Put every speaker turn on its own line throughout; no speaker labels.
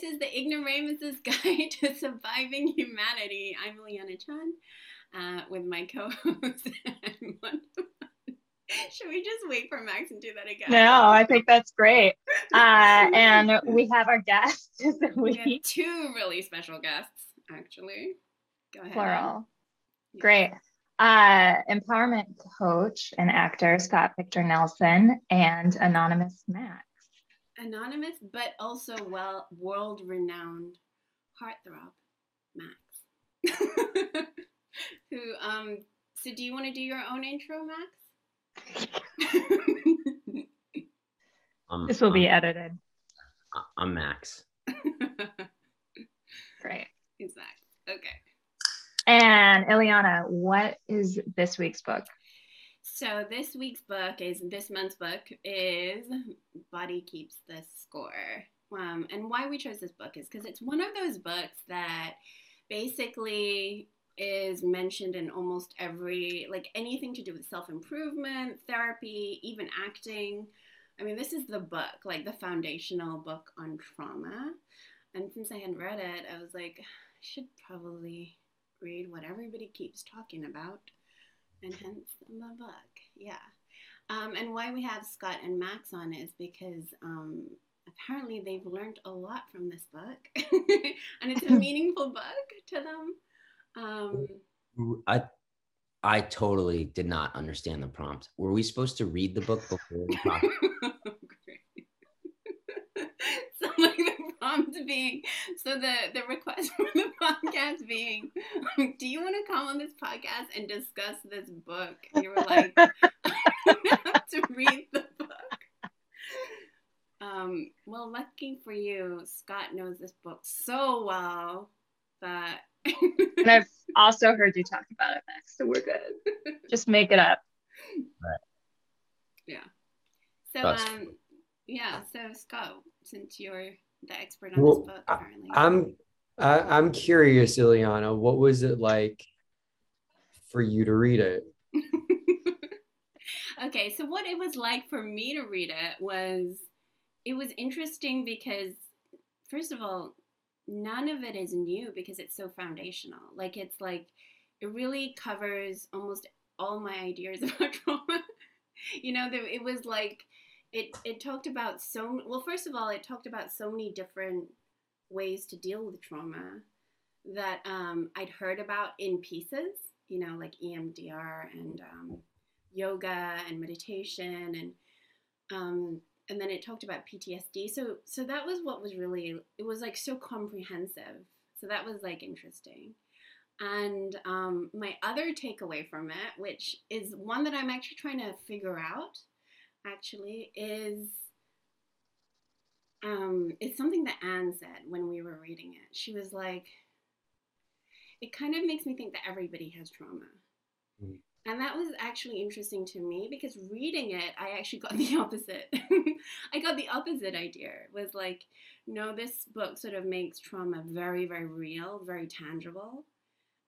this is the Ignoramus's Guide to Surviving Humanity. I'm Ileana Chan uh, with my co host. Should we just wait for Max and do that again?
No, I think that's great. Uh, and we have our guests.
We have two really special guests, actually.
Go ahead. Plural. Yeah. Great. Uh, empowerment coach and actor Scott Victor Nelson and Anonymous Max.
Anonymous, but also well world renowned heartthrob Max. Who um so do you want to do your own intro, Max?
um, this will be edited.
I'm Max.
Great.
He's Max. Okay.
And Ileana, what is this week's book?
So this week's book is this month's book is Body Keeps the Score. Um, and why we chose this book is because it's one of those books that basically is mentioned in almost every like anything to do with self-improvement, therapy, even acting. I mean, this is the book, like the foundational book on trauma. And since I hadn't read it, I was like, I should probably read what everybody keeps talking about, and hence the book. Yeah. Um, and why we have Scott and Max on is because um, apparently they've learned a lot from this book, and it's a meaningful book to them. Um,
I I totally did not understand the prompt. Were we supposed to read the book before we talked?
Prompt being so the the request for the podcast being do you want to come on this podcast and discuss this book? And you were like I have to read the book. Um, well lucky for you scott knows this book so well that
and i've also heard you talk about it next so we're good. Just make it up.
Right.
yeah. So um yeah so scott since you're the expert on well, this book. Apparently. I'm
I'm curious, Ileana. What was it like for you to read it?
okay, so what it was like for me to read it was it was interesting because first of all, none of it is new because it's so foundational. Like it's like it really covers almost all my ideas about trauma. you know, it was like it it talked about so well first of all it talked about so many different ways to deal with trauma that um, I'd heard about in pieces, you know, like EMDR and um, yoga and meditation, and um, and then it talked about PTSD. So so that was what was really it was like so comprehensive. So that was like interesting. And um, my other takeaway from it, which is one that I'm actually trying to figure out, actually is um, it's something that Anne said when we were reading it. She was like, it kind of makes me think that everybody has trauma. Mm. And that was actually interesting to me because reading it, I actually got the opposite. I got the opposite idea. It was like, no, this book sort of makes trauma very, very real, very tangible.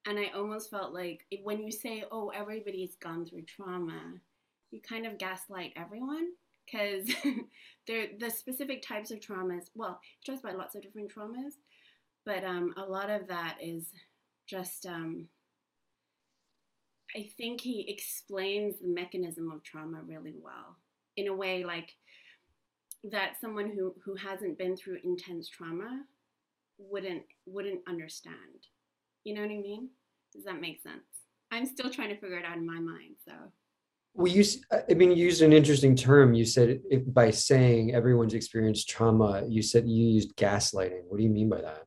And I almost felt like when you say, oh, everybody's gone through trauma, you kind of gaslight everyone because they're the specific types of traumas. Well, he talks about lots of different traumas, but um, a lot of that is just. Um, I think he explains the mechanism of trauma really well, in a way like that someone who who hasn't been through intense trauma wouldn't wouldn't understand. You know what I mean? Does that make sense? I'm still trying to figure it out in my mind, so.
We use, I mean, you used an interesting term. You said it, by saying everyone's experienced trauma, you said you used gaslighting. What do you mean by that?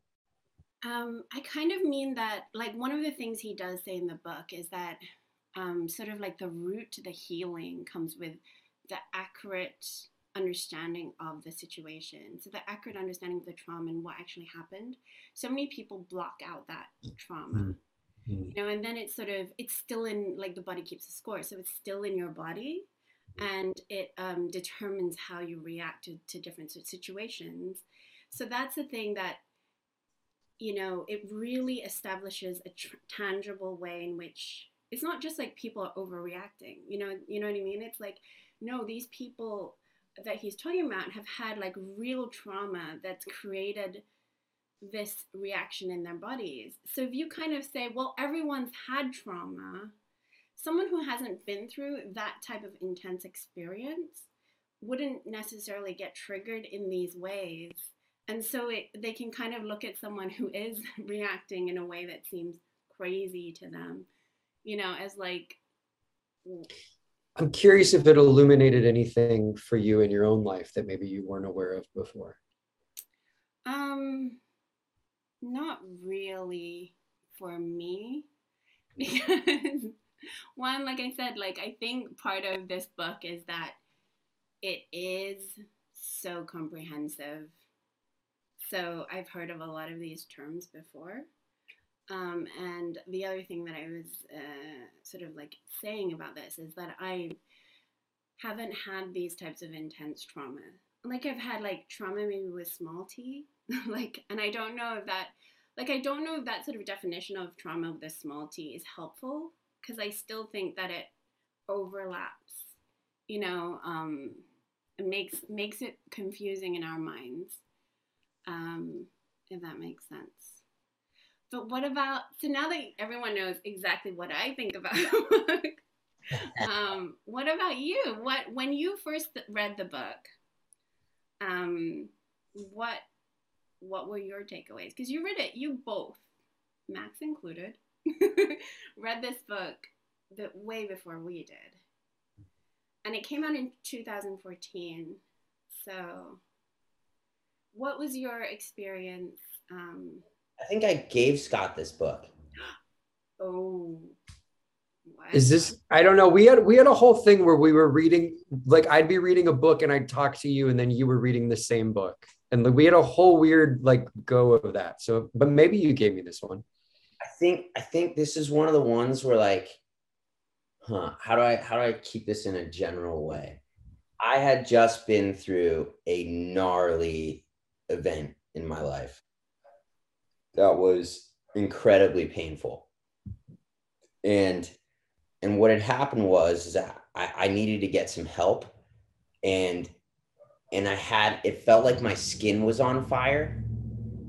Um, I kind of mean that, like, one of the things he does say in the book is that um, sort of like the root to the healing comes with the accurate understanding of the situation. So, the accurate understanding of the trauma and what actually happened. So many people block out that trauma. Mm mm. you know and then it's sort of it's still in like the body keeps a score so it's still in your body and it um, determines how you react to, to different situations. So that's the thing that you know it really establishes a tr- tangible way in which it's not just like people are overreacting you know you know what i mean? It's like no these people that he's talking about have had like real trauma that's created this reaction in their bodies. So if you kind of say, well, everyone's had trauma, someone who hasn't been through that type of intense experience wouldn't necessarily get triggered in these ways. And so it, they can kind of look at someone who is reacting in a way that seems crazy to them, you know, as like.
I'm curious if it illuminated anything for you in your own life that maybe you weren't aware of before.
Um, not really for me. Because one like i said like i think part of this book is that it is so comprehensive. So i've heard of a lot of these terms before. Um, and the other thing that i was uh, sort of like saying about this is that i haven't had these types of intense trauma. Like i've had like trauma maybe with small t like and i don't know if that like i don't know if that sort of definition of trauma with a small t is helpful because i still think that it overlaps you know um it makes makes it confusing in our minds um if that makes sense. But what about so now that everyone knows exactly what i think about the book um what about you? What when you first read the book um what what were your takeaways? Because you read it, you both, Max included, read this book the way before we did. And it came out in 2014. So, what was your experience? Um,
I think I gave Scott this book.
oh.
What? Is this I don't know. We had we had a whole thing where we were reading like I'd be reading a book and I'd talk to you and then you were reading the same book. And we had a whole weird like go of that. So but maybe you gave me this one.
I think i think this is one of the ones where like huh how do i how do i keep this in a general way? I had just been through a gnarly event in my life that was incredibly painful. And and what had happened was that I, I needed to get some help and and I had it felt like my skin was on fire.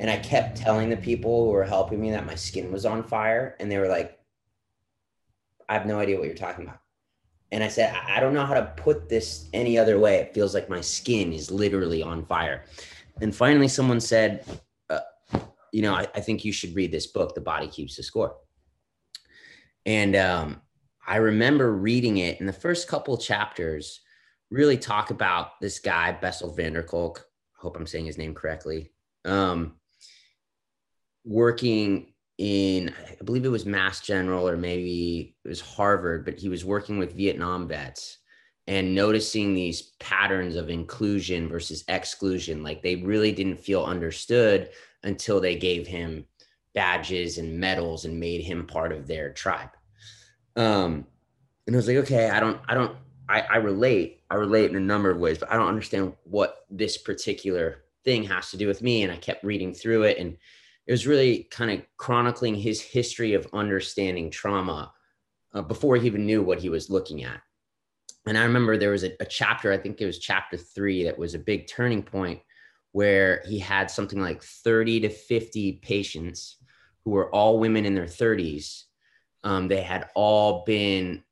And I kept telling the people who were helping me that my skin was on fire. And they were like, I have no idea what you're talking about. And I said, I don't know how to put this any other way. It feels like my skin is literally on fire. And finally, someone said, uh, You know, I, I, think you should read this book, The Body Keeps the Score. And um, I remember reading it in the first couple chapters really talk about this guy, Bessel van der Kolk. I Hope I'm saying his name correctly. Um, working in, I believe it was Mass General or maybe it was Harvard, but he was working with Vietnam vets and noticing these patterns of inclusion versus exclusion. Like they really didn't feel understood until they gave him badges and medals and made him part of their tribe. Um, and I was like, okay, I don't, I don't, I, I relate. I relate in a number of ways, but I don't understand what this particular thing has to do with me. And I kept reading through it, and it was really kind of chronicling his history of understanding trauma uh, before he even knew what he was looking at. And I remember there was a, a chapter, I think it was chapter three, that was a big turning point where he had something like 30 to 50 patients who were all women in their 30s. Um, they had all been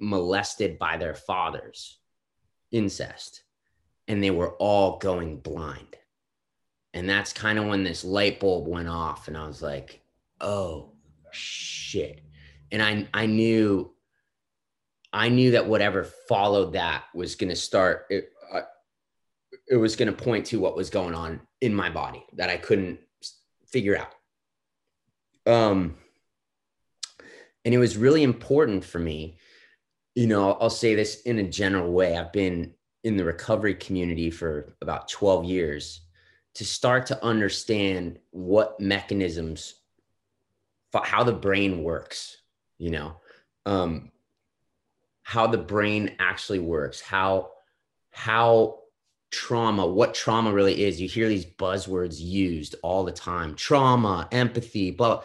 molested by their fathers, incest, and they were all going blind. And that's kind of when this light bulb went off, and I was like, oh shit. And I I knew I knew that whatever followed that was going to start it, uh, it was going to point to what was going on in my body that I couldn't figure out. Um and it was really important for me you know, I'll say this in a general way. I've been in the recovery community for about 12 years to start to understand what mechanisms, how the brain works, you know, um, how the brain actually works, how, how trauma, what trauma really is. You hear these buzzwords used all the time trauma, empathy, blah.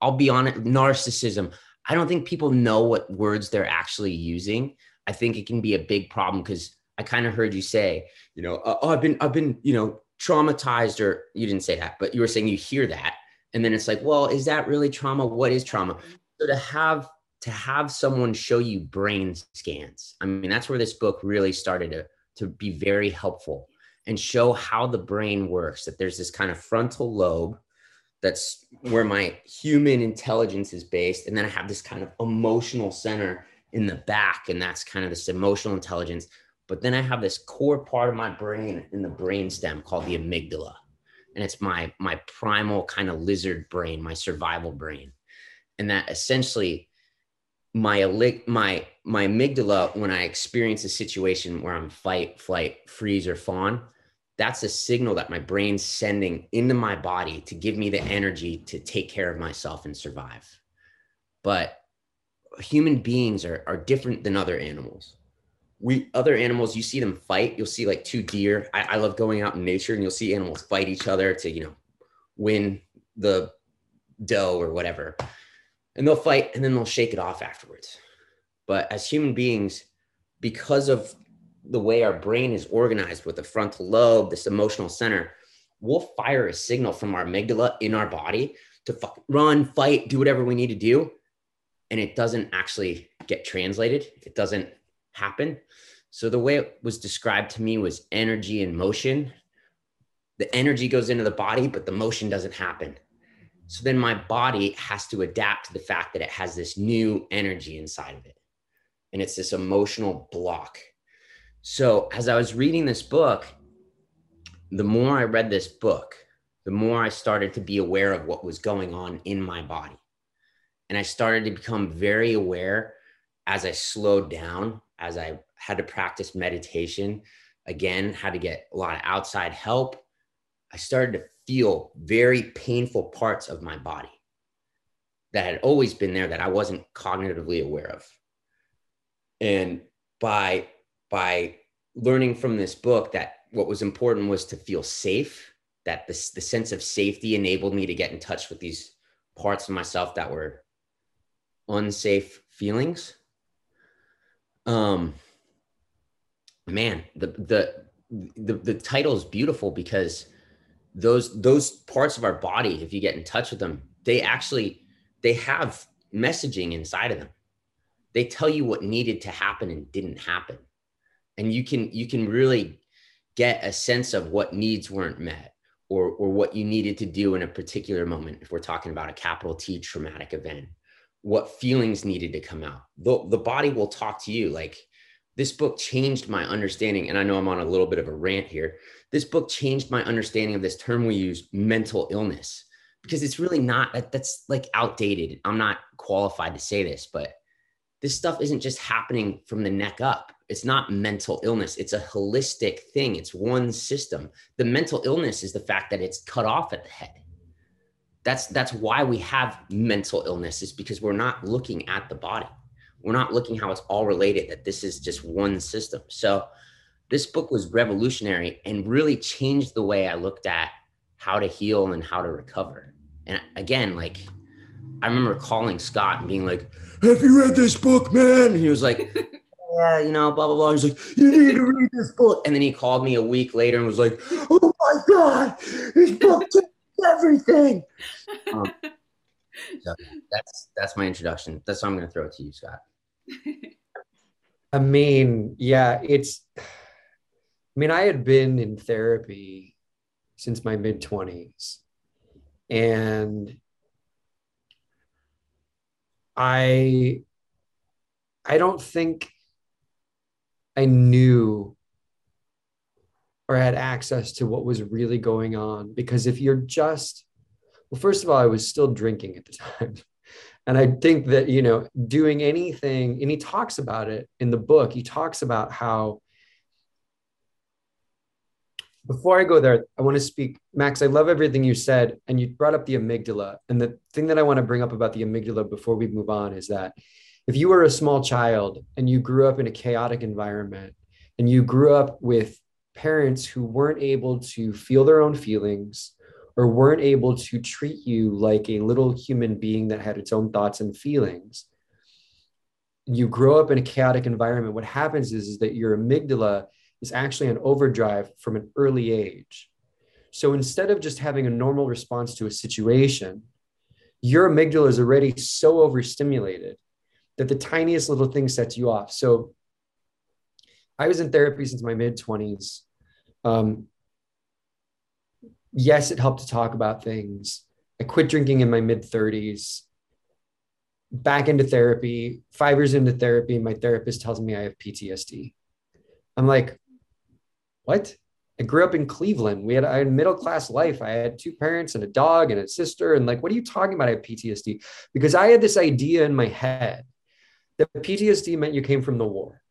I'll be honest, narcissism. I don't think people know what words they're actually using. I think it can be a big problem because I kind of heard you say, you know, uh, oh, I've been, I've been, you know, traumatized or you didn't say that but you were saying you hear that and then it's like well is that really trauma what is trauma so to have to have someone show you brain scans i mean that's where this book really started to to be very helpful and show how the brain works that there's this kind of frontal lobe that's where my human intelligence is based and then i have this kind of emotional center in the back and that's kind of this emotional intelligence but then I have this core part of my brain in the brain stem called the amygdala. And it's my my primal kind of lizard brain, my survival brain. And that essentially my my my amygdala when I experience a situation where I'm fight, flight, freeze, or fawn, that's a signal that my brain's sending into my body to give me the energy to take care of myself and survive. But human beings are, are different than other animals. We other animals you see them fight. You'll see like two deer. I, I, love going out in nature and you'll see animals fight each other to you know win the doe or whatever. And they'll fight and then they'll shake it off afterwards. But as human beings because of the way our brain is organized with the frontal lobe this emotional center we'll fire a signal from our amygdala in our body to run fight do whatever we need to do and it doesn't actually get translated it doesn't happen. So the way it was described to me was energy and motion. The energy goes into the body, but the motion doesn't happen. So then my body has to adapt to the fact that it has this new energy inside of it. And it's this emotional block. So as I was reading this book, the more I read this book, the more I started to be aware of what was going on in my body. And I started to become very aware as I slowed down as I had to practice meditation, again, had to get a lot of outside help, I started to feel very painful parts of my body that had always been there that I wasn't cognitively aware of. And by by learning from this book that what was important was to feel safe, that this, the sense of safety enabled me to get in touch with these parts of myself that were unsafe feelings. Um man the the the, the title is beautiful because those those parts of our body if you get in touch with them they actually they have messaging inside of them. They tell you what needed to happen and didn't happen and you can you can really get a sense of what needs weren't met or or what you needed to do in a particular moment if we're talking about a capital T traumatic event what feelings needed to come out. The, the body will talk to you. Like this book changed my understanding. And I know I'm on a little bit of a rant here. This book changed my understanding of this term we use, mental illness, because it's really not, that's like outdated. I'm not qualified to say this, but this stuff isn't just happening from the neck up. It's not mental illness. It's a holistic thing. It's one system. The mental illness is the fact that it's cut off at the head that's that's why we have mental illness is because we're not looking at the body we're not looking how it's all related that this is just one system so this book was revolutionary and really changed the way i looked at how to heal and how to recover and again like i remember calling scott and being like have you read this book man and he was like yeah you know blah blah blah he's like you need to read this book and then he called me a week later and was like oh my god this book changed everything. Um, so that's that's my introduction. That's what I'm going to throw it to you, Scott.
I mean, yeah, it's. I mean, I had been in therapy since my mid 20s, and I, I don't think I knew or had access to what was really going on. Because if you're just, well, first of all, I was still drinking at the time. And I think that, you know, doing anything, and he talks about it in the book, he talks about how. Before I go there, I want to speak, Max. I love everything you said. And you brought up the amygdala. And the thing that I want to bring up about the amygdala before we move on is that if you were a small child and you grew up in a chaotic environment and you grew up with parents who weren't able to feel their own feelings or weren't able to treat you like a little human being that had its own thoughts and feelings you grow up in a chaotic environment what happens is, is that your amygdala is actually an overdrive from an early age So instead of just having a normal response to a situation, your amygdala is already so overstimulated that the tiniest little thing sets you off. So I was in therapy since my mid 20s. Um, yes, it helped to talk about things. I quit drinking in my mid 30s, back into therapy. Five years into therapy, my therapist tells me I have PTSD. I'm like, what? I grew up in Cleveland. We had, a middle class life. I had two parents and a dog and a sister. And like, what are you talking about? I have PTSD because I had this idea in my head that PTSD meant you came from the war,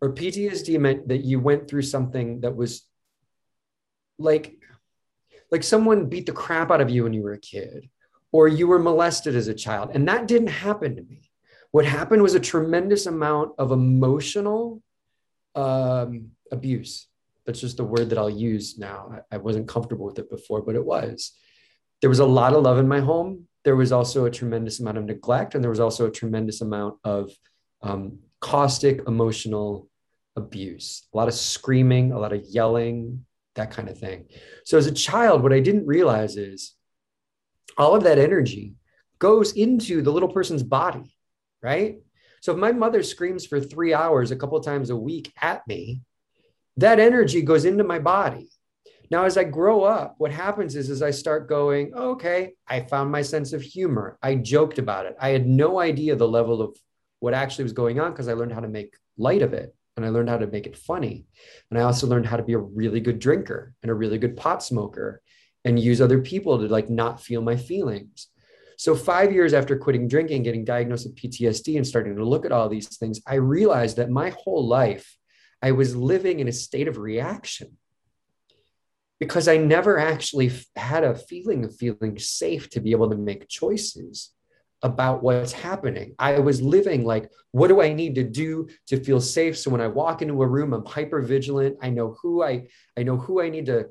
or PTSD meant that you went through something that was like, like someone beat the crap out of you when you were a kid, or you were molested as a child. And that didn't happen to me. What happened was a tremendous amount of emotional um, abuse that's just a word that I'll use now. I, I wasn't comfortable with it before, but it was. There was a lot of love in my home. There was also a tremendous amount of neglect, and there was also a tremendous amount of um, caustic emotional abuse, a lot of screaming, a lot of yelling, that kind of thing. So, as a child, what I didn't realize is all of that energy goes into the little person's body, right? So, if my mother screams for three hours a couple times a week at me, that energy goes into my body. Now, as I grow up, what happens is, as I start going, oh, okay, I found my sense of humor. I joked about it. I had no idea the level of what actually was going on because I learned how to make light of it and I learned how to make it funny. And I also learned how to be a really good drinker and a really good pot smoker and use other people to like not feel my feelings. So, five years after quitting drinking, getting diagnosed with PTSD, and starting to look at all these things, I realized that my whole life I was living in a state of reaction because I never actually had a feeling of feeling safe to be able to make choices about what's happening. I was living like, what do I need to do to feel safe? So when I walk into a room, I'm hyper vigilant. I know who I, I know who I need to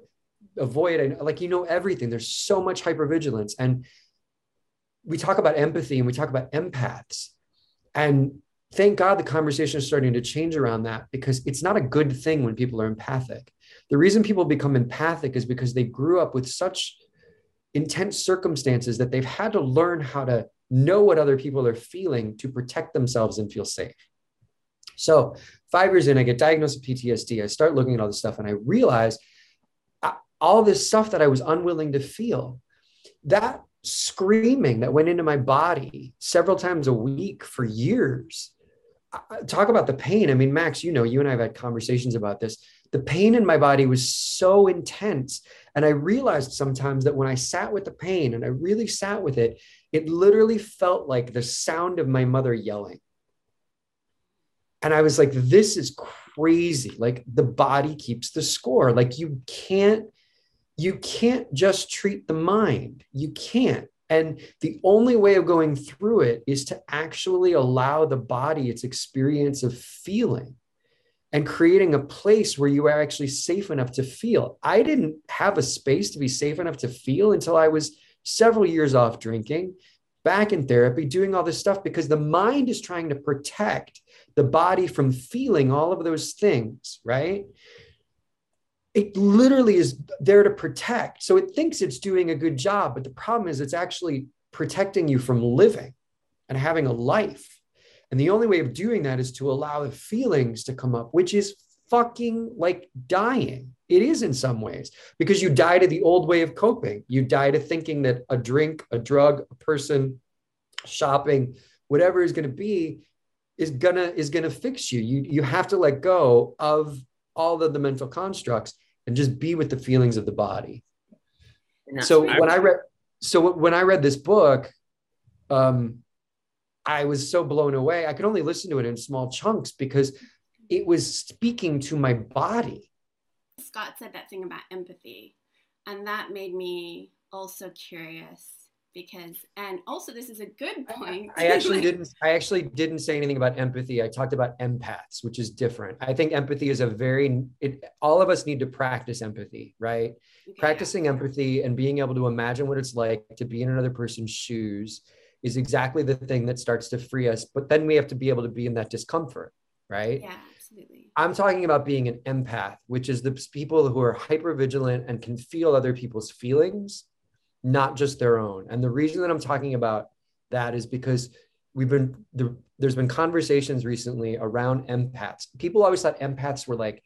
avoid. I, like, you know, everything. There's so much hyper vigilance. And we talk about empathy and we talk about empaths. And thank God the conversation is starting to change around that because it's not a good thing when people are empathic. The reason people become empathic is because they grew up with such intense circumstances that they've had to learn how to know what other people are feeling to protect themselves and feel safe. So, five years in, I get diagnosed with PTSD. I start looking at all this stuff and I realize uh, all this stuff that I was unwilling to feel, that screaming that went into my body several times a week for years talk about the pain. I mean, Max, you know, you and I have had conversations about this. The pain in my body was so intense. And I realized sometimes that when I sat with the pain and I really sat with it, it literally felt like the sound of my mother yelling. And I was like, this is crazy. Like the body keeps the score. Like you can't, you can't just treat the mind. You can't. And the only way of going through it is to actually allow the body its experience of feeling and creating a place where you are actually safe enough to feel. I didn't have a space to be safe enough to feel until I was several years off drinking, back in therapy, doing all this stuff because the mind is trying to protect the body from feeling all of those things, right? It literally is there to protect. So it thinks it's doing a good job, but the problem is it's actually protecting you from living and having a life. And the only way of doing that is to allow the feelings to come up, which is fucking like dying. It is in some ways because you die to the old way of coping. You die to thinking that a drink, a drug, a person, shopping, whatever is going to be is gonna is gonna fix you. You you have to let go of all of the mental constructs and just be with the feelings of the body. So when I read, so when I read this book, um, I was so blown away. I could only listen to it in small chunks because it was speaking to my body.
Scott said that thing about empathy, and that made me also curious because and also this is a good point.
I actually didn't i actually didn't say anything about empathy. I talked about empaths which is different. I think empathy is a very it, all of us need to practice empathy right? Okay. practicing empathy and being able to imagine what it's like to be in another person's shoes is exactly the thing that starts to free us but then we have to be able to be in that discomfort right?
Yeah absolutely.
I'm talking about being an empath, which is the people who are hyper vigilant and can feel other people's feelings, not just their own. And the reason that I'm talking about that is because we've been there, there's been conversations recently around empaths. People always thought empaths were like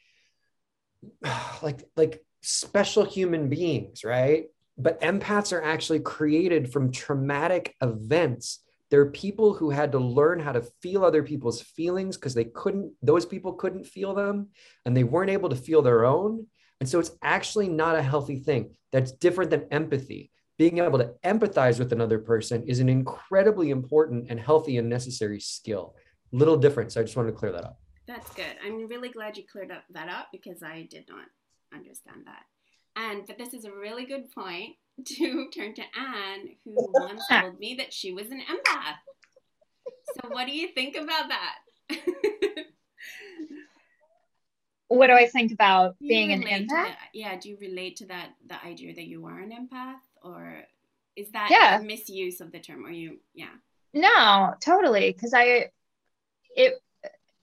like like special human beings, right? But empaths are actually created from traumatic events there are people who had to learn how to feel other people's feelings because they couldn't, those people couldn't feel them and they weren't able to feel their own. And so it's actually not a healthy thing. That's different than empathy. Being able to empathize with another person is an incredibly important and healthy and necessary skill. Little difference. I just wanted to clear that up.
That's good. I'm really glad you cleared up that up because I did not understand that. And but this is a really good point to turn to Anne, who once told me that she was an empath. So, what do you think about that?
what do I think about being an empath?
yeah, do you relate to that the idea that you are an empath, or is that
yeah.
misuse of the term? Or you, yeah?
No, totally. Because I, it,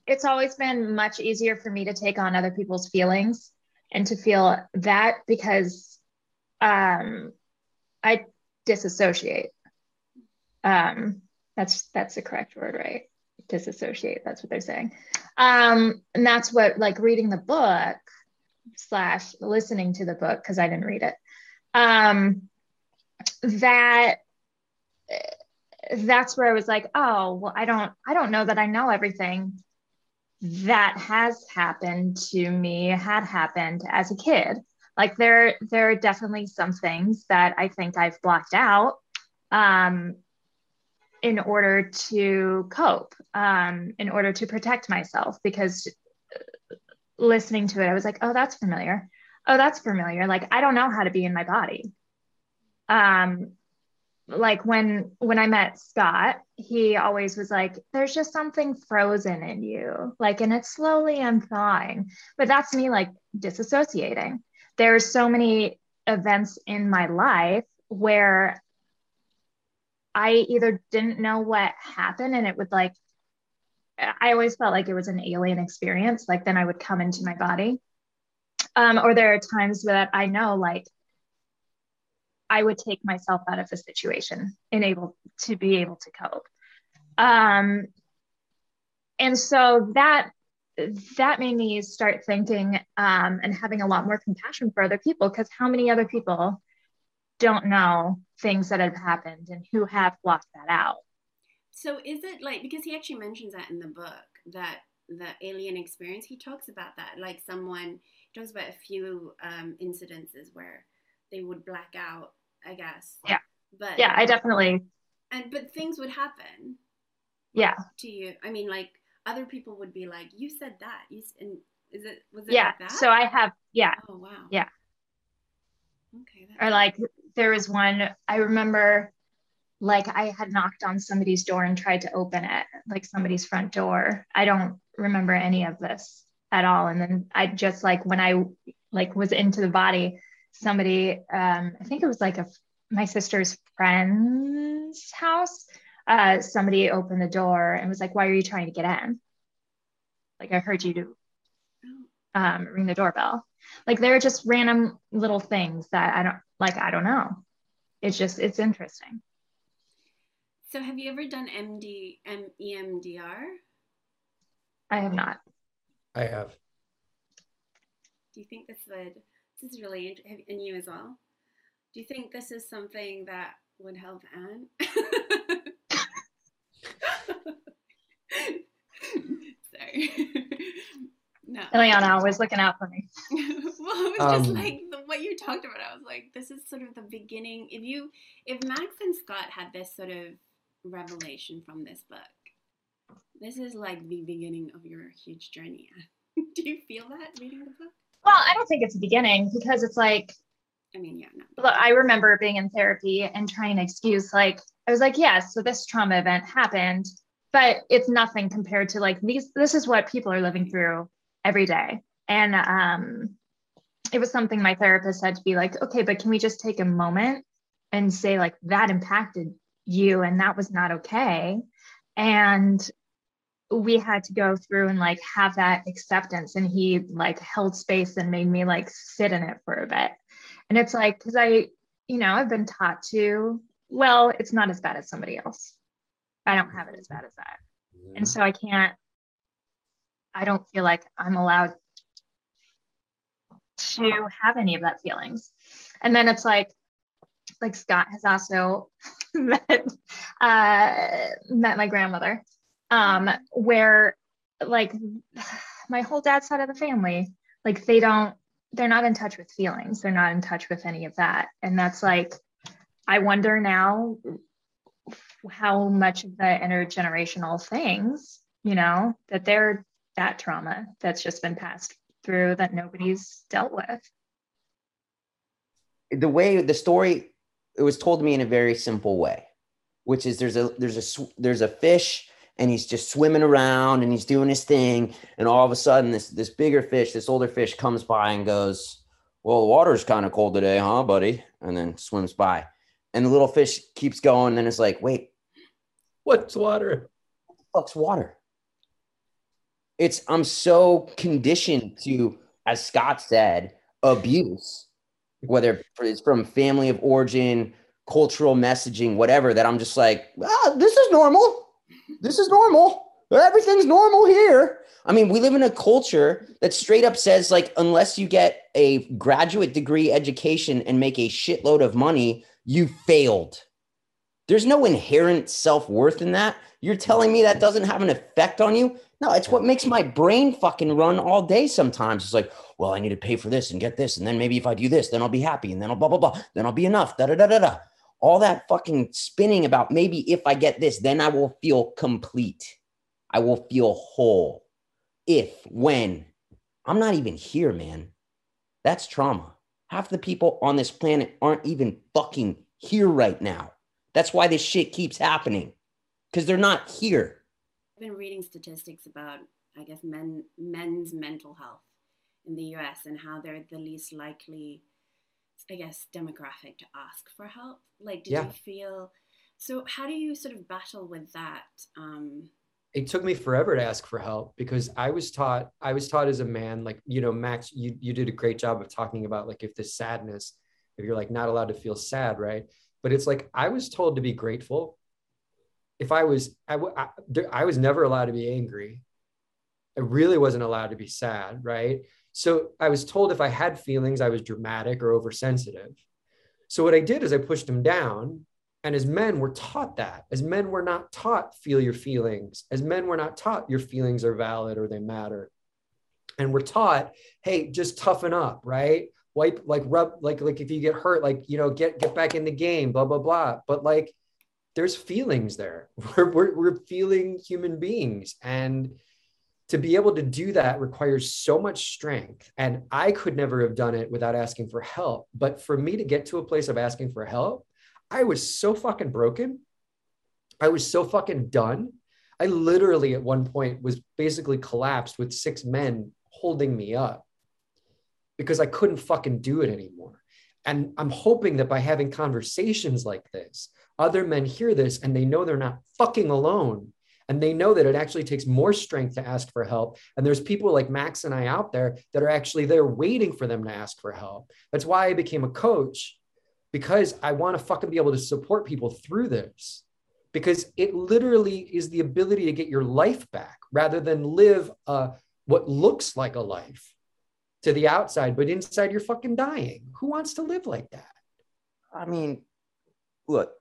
it's always been much easier for me to take on other people's feelings and to feel that because um, I disassociate. Um, that's that's the correct word, right? Disassociate. That's what they're saying. Um, and that's what like reading the book slash listening to the book because I didn't read it. Um, that that's where I was like, oh well, I don't I don't know that I know everything that has happened to me had happened as a kid. Like there there are definitely some things that i think i've blocked out um, in order to cope um, in order to protect myself because listening to it i was like oh that's familiar. Oh that's familiar. Like i don't know how to be in my body um like when when i met scott he always was like there's just something frozen in you like and it's slowly unthawing but that's me like disassociating there's so many events in my life where I either didn't know what happened and it would like, I always felt like it was an alien experience. Like then I would come into my body. Um, or there are times that I know like I would take myself out of the situation and able to be able to cope. Um, and so that that made me start thinking um, and having a lot more compassion for other people because how many other people don't know things that have happened and who have blocked that out
so is it like because he actually mentions that in the book that the alien experience he talks about that like someone talks about a few um, incidences where they would black out i guess
yeah but yeah i definitely
and but things would happen
yeah
to you i mean like other people would be like, "You said that." You and is it was it
yeah?
Like
so I have yeah.
Oh wow.
Yeah.
Okay.
Or like there was one I remember, like I had knocked on somebody's door and tried to open it, like somebody's front door. I don't remember any of this at all. And then I just like when I like was into the body, somebody um, I think it was like a my sister's friend's house uh, somebody opened the door and was like, "Why are you trying to get in?" Like I heard you do um, ring the doorbell. Like they're just random little things that I don't like. I don't know. It's just it's interesting.
So have you ever done MD M EMDR?
I have not.
I have.
Do you think this would? This is really and you as well. Do you think this is something that would help Anne? Sorry. no.
Ileana was looking out for me.
well, it was um, just like the, what you talked about. I was like, this is sort of the beginning. If you, if Max and Scott had this sort of revelation from this book, this is like the beginning of your huge journey. Do you feel that reading the book?
Well, I don't think it's the beginning because it's like
I mean, yeah, no.
Look, I remember being in therapy and trying to excuse, like, I was like, yes, yeah, so this trauma event happened, but it's nothing compared to like these, this is what people are living through every day. And um, it was something my therapist said to be like, okay, but can we just take a moment and say, like, that impacted you and that was not okay? And we had to go through and like have that acceptance and he like held space and made me like sit in it for a bit. And it's like because i you know i've been taught to well it's not as bad as somebody else. I don't have it as bad as that. And so i can't i don't feel like i'm allowed to have any of that feelings. And then it's like like scott has also met uh met my grandmother um, where like my whole dad's side of the family, like they don't, they're not in touch with feelings. They're not in touch with any of that. And that's like, I wonder now how much of the intergenerational things, you know, that they're that trauma that's just been passed through that nobody's dealt with.
The way the story it was told to me in a very simple way, which is there's a there's a there's a fish and he's just swimming around and he's doing his thing. And all of a sudden this this bigger fish this older fish comes by and goes well the water's kind of cold today huh buddy? And then swims by. And the little fish keeps going and then it's like wait
what's water?
What's water? It's i'm so conditioned to as scott said abuse whether it's from family of origin cultural messaging whatever that i'm just like ah, this is normal this is normal. Everything's normal here. I mean, we live in a culture that straight up says, like, unless you get a graduate degree education and make a shitload of money, you failed. There's no inherent self worth in that. You're telling me that doesn't have an effect on you? No, it's what makes my brain fucking run all day sometimes. It's like, well, I need to pay for this and get this. And then maybe if I do this, then I'll be happy. And then I'll blah, blah, blah. Then I'll be enough. Da da da da da all that fucking spinning about maybe if I get this, then I will feel complete. I will feel whole. If, when, I'm not even here, man. That's trauma. Half the people on this planet aren't even fucking here right now. That's why this shit keeps happening because they're not here.
I've been reading statistics about, I guess, men men's mental health in the U.S. and how they're the least likely I guess, demographic to ask for help? Like, did yeah. you feel so? How do you sort of battle with that? Um,
it took me forever to ask for help because I was taught, I was taught as a man, like, you know, Max, you, you did a great job of talking about like if this sadness, if you're like not allowed to feel sad, right? But it's like I was told to be grateful. If I was, I, I, I was never allowed to be angry. I really wasn't allowed to be sad, right? So I was told if I had feelings, I was dramatic or oversensitive. So what I did is I pushed them down. And as men, we're taught that. As men, we're not taught feel your feelings. As men, we're not taught your feelings are valid or they matter. And we're taught, hey, just toughen up, right? Wipe, like rub, like like if you get hurt, like you know, get get back in the game, blah blah blah. But like, there's feelings there. We're we're, we're feeling human beings, and to be able to do that requires so much strength. And I could never have done it without asking for help. But for me to get to a place of asking for help, I was so fucking broken. I was so fucking done. I literally at one point was basically collapsed with six men holding me up because I couldn't fucking do it anymore. And I'm hoping that by having conversations like this, other men hear this and they know they're not fucking alone and they know that it actually takes more strength to ask for help. And there's people like Max and I out there that are actually there waiting for them to ask for help. That's why I became a coach because I want to fucking be able to support people through this. Because it literally is the ability to get your life back rather than live uh, what looks like a life to the outside, but inside you're fucking dying. Who wants to live like that?
I mean, look,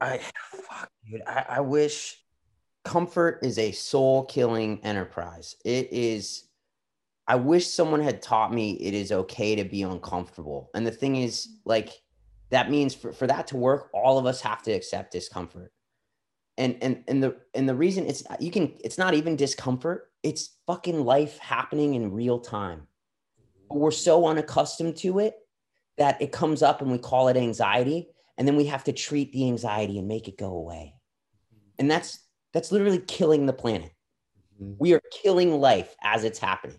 I fuck, dude. I, I wish comfort is a soul killing enterprise. It is, I wish someone had taught me it is okay to be uncomfortable. And the thing is, like, that means for, for that to work, all of us have to accept discomfort. And and and the and the reason it's you can it's not even discomfort, it's fucking life happening in real time. But we're so unaccustomed to it that it comes up and we call it anxiety, and then we have to treat the anxiety and make it go away. And that's that's literally killing the planet. Mm-hmm. We are killing life as it's happening.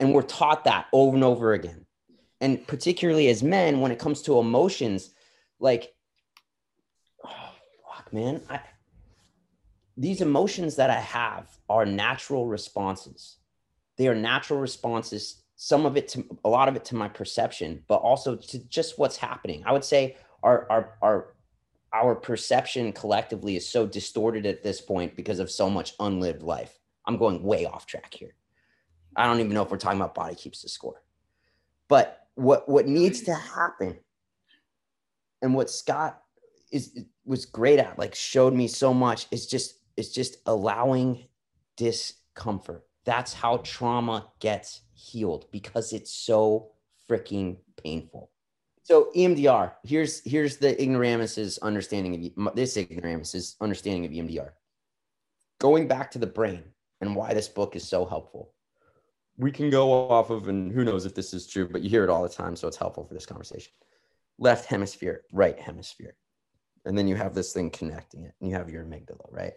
And we're taught that over and over again. And particularly as men, when it comes to emotions, like, oh, fuck, man. I, these emotions that I have are natural responses. They are natural responses, some of it to a lot of it to my perception, but also to just what's happening. I would say our our our our perception collectively is so distorted at this point because of so much unlived life. I'm going way off track here. I don't even know if we're talking about body keeps the score. But what what needs to happen and what Scott is was great at, like showed me so much, is just is just allowing discomfort. That's how trauma gets healed because it's so freaking painful. So EMDR, here's here's the ignoramus's understanding of this ignoramus's understanding of EMDR. Going back to the brain and why this book is so helpful. We can go off of, and who knows if this is true, but you hear it all the time, so it's helpful for this conversation. Left hemisphere, right hemisphere, and then you have this thing connecting it, and you have your amygdala, right?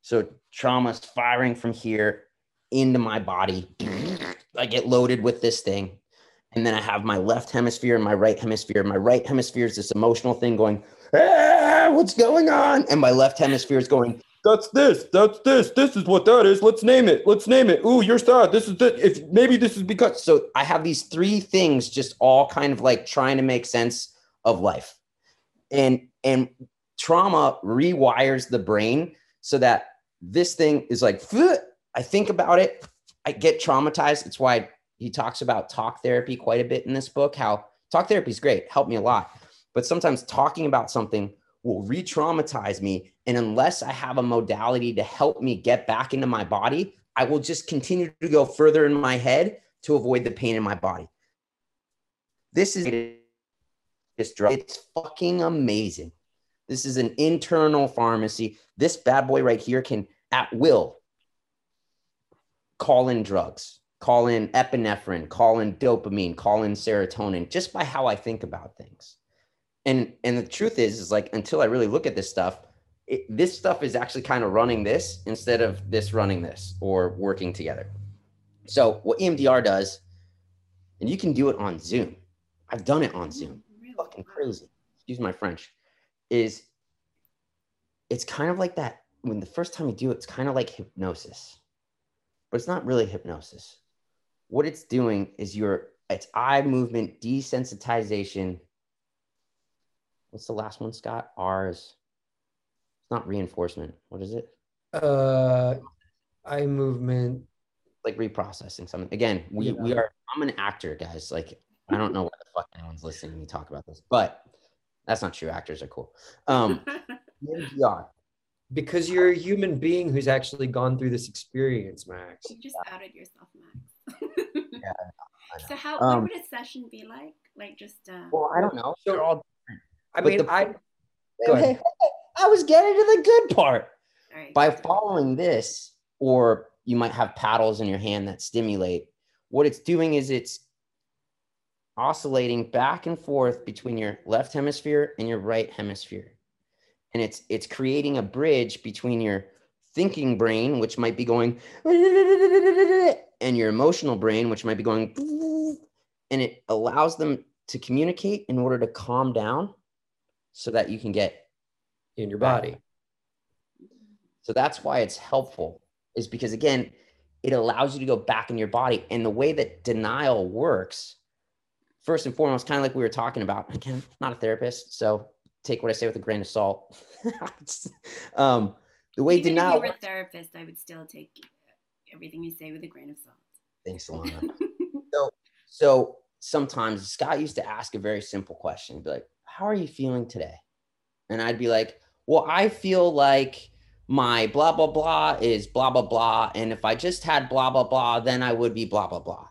So trauma's firing from here into my body. I get loaded with this thing. And then I have my left hemisphere and my right hemisphere. My right hemisphere is this emotional thing going, ah, what's going on? And my left hemisphere is going, that's this, that's this, this is what that is. Let's name it. Let's name it. Ooh, you're sad. This is the if maybe this is because so I have these three things just all kind of like trying to make sense of life. And and trauma rewires the brain so that this thing is like, I think about it, I get traumatized. It's why he talks about talk therapy quite a bit in this book. How talk therapy is great, helped me a lot. But sometimes talking about something will re traumatize me. And unless I have a modality to help me get back into my body, I will just continue to go further in my head to avoid the pain in my body. This is this drug. It's fucking amazing. This is an internal pharmacy. This bad boy right here can at will call in drugs, call in epinephrine, call in dopamine, call in serotonin just by how I think about things. And and the truth is is like until I really look at this stuff, it, this stuff is actually kind of running this instead of this running this or working together. So what EMDR does, and you can do it on Zoom. I've done it on mm-hmm. Zoom. Really? Fucking crazy. Excuse my French is it's kind of like that when the first time you do it, it's kind of like hypnosis, but it's not really hypnosis. What it's doing is your it's eye movement desensitization. What's the last one, Scott? R is it's not reinforcement. What is it?
Uh, eye movement.
Like reprocessing something. Again, we yeah. we are. I'm an actor, guys. Like I don't know why the fuck anyone's listening to me talk about this, but that's not true. Actors are cool. Um,
EMDR. Because you're a human being who's actually gone through this experience, Max.
You just outed yourself, Max. yeah. So how um, what would a session be like? Like just uh
Well, I don't know. They're all
different. I mean, the, I
go ahead. I was getting to the good part. Right. By following this, or you might have paddles in your hand that stimulate. What it's doing is it's oscillating back and forth between your left hemisphere and your right hemisphere. And it's it's creating a bridge between your thinking brain, which might be going, and your emotional brain, which might be going, and it allows them to communicate in order to calm down so that you can get
in your body.
So that's why it's helpful, is because again, it allows you to go back in your body. And the way that denial works first and foremost, kind of like we were talking about, again, I'm not a therapist, so take what I say with a grain of salt. um, the way
Even denial. If you were a therapist, I would still take everything you say with a grain of salt.
Thanks, Ileana. so, so sometimes Scott used to ask a very simple question. He'd be like, "How are you feeling today?" And I'd be like, "Well, I feel like." my blah blah blah is blah blah blah and if i just had blah blah blah then i would be blah blah blah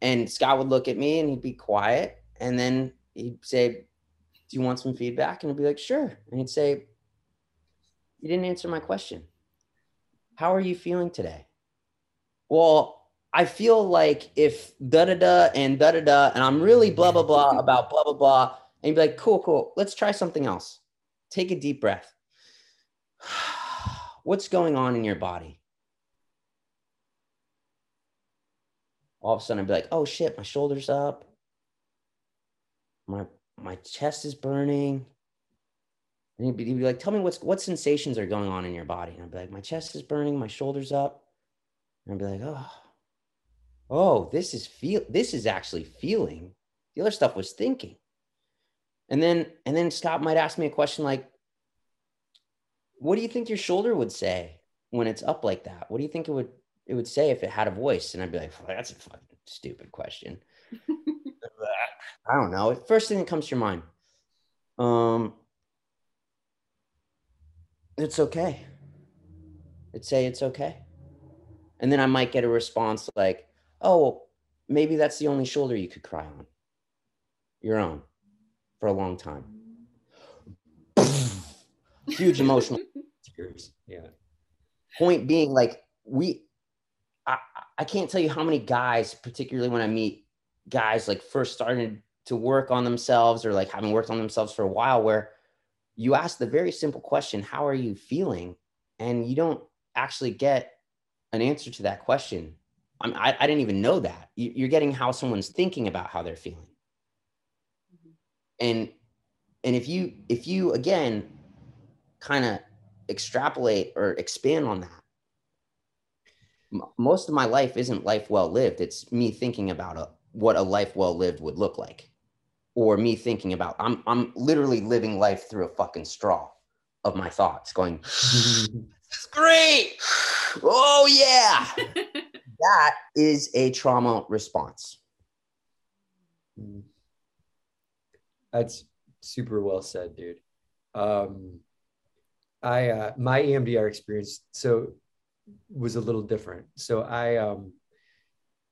and Scott would look at me and he'd be quiet. And then he'd say, Do you want some feedback? And I'd be like, Sure. And he'd say, You didn't answer my question. How are you feeling today? Well, I feel like if da da da and da da da, and I'm really blah blah blah about blah blah blah, and you'd be like, Cool, cool. Let's try something else. Take a deep breath. What's going on in your body? all of a sudden I'd be like, oh shit, my shoulder's up. My my chest is burning. And he'd be, he'd be like, tell me what's what sensations are going on in your body. And I'd be like, my chest is burning, my shoulders up. And I'd be like, oh, oh, this is feel this is actually feeling. The other stuff was thinking. And then and then Scott might ask me a question like, what do you think your shoulder would say when it's up like that? What do you think it would it would say if it had a voice? And I'd be like, well, that's a fucking stupid question. I don't know. First thing that comes to your mind. Um, it's okay. It'd say it's okay. And then I might get a response like, oh, maybe that's the only shoulder you could cry on. Your own for a long time. Huge emotional tears.
Yeah.
Point being, like, we, I, I can't tell you how many guys, particularly when I meet guys like first starting to work on themselves or like having worked on themselves for a while, where you ask the very simple question, How are you feeling? And you don't actually get an answer to that question. I, I, I didn't even know that. You're getting how someone's thinking about how they're feeling. Mm-hmm. And and if you if you again kind of extrapolate or expand on that most of my life isn't life well lived it's me thinking about a, what a life well lived would look like or me thinking about I'm I'm literally living life through a fucking straw of my thoughts going this is great. Oh yeah. That is a trauma response.
That's super well said dude. Um i uh my emdr experience so was a little different. So i um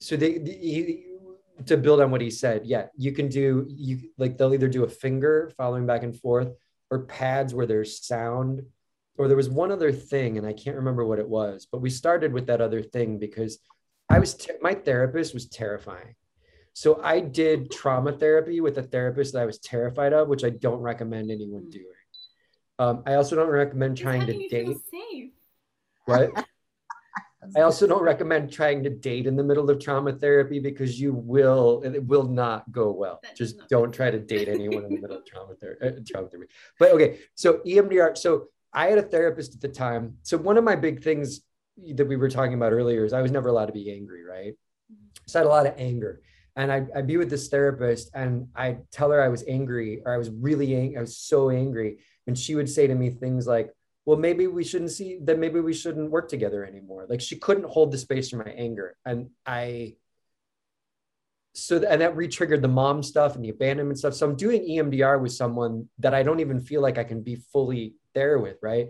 so they, they to build on what he said, yeah, you can do you like they'll either do a finger following back and forth or pads where there's sound. Or there was one other thing, and I can't remember what it was, but we started with that other thing because I was te- my therapist was terrifying. So I did trauma therapy with a therapist that I was terrified of, which I don't recommend anyone hmm. doing. Um, I also don't recommend trying to date. What? I also don't recommend trying to date in the middle of trauma therapy because you will, it will not go well. That Just don't try to date anyone in the middle of trauma, ther- uh, trauma therapy. But okay, so EMDR. So I had a therapist at the time. So one of my big things that we were talking about earlier is I was never allowed to be angry, right? So I had a lot of anger. And I, I'd be with this therapist and I'd tell her I was angry or I was really angry. I was so angry. And she would say to me things like, well maybe we shouldn't see that maybe we shouldn't work together anymore. Like she couldn't hold the space for my anger. And i so and that re-triggered the mom stuff and the abandonment stuff. So i'm doing emdr with someone that i don't even feel like i can be fully there with right?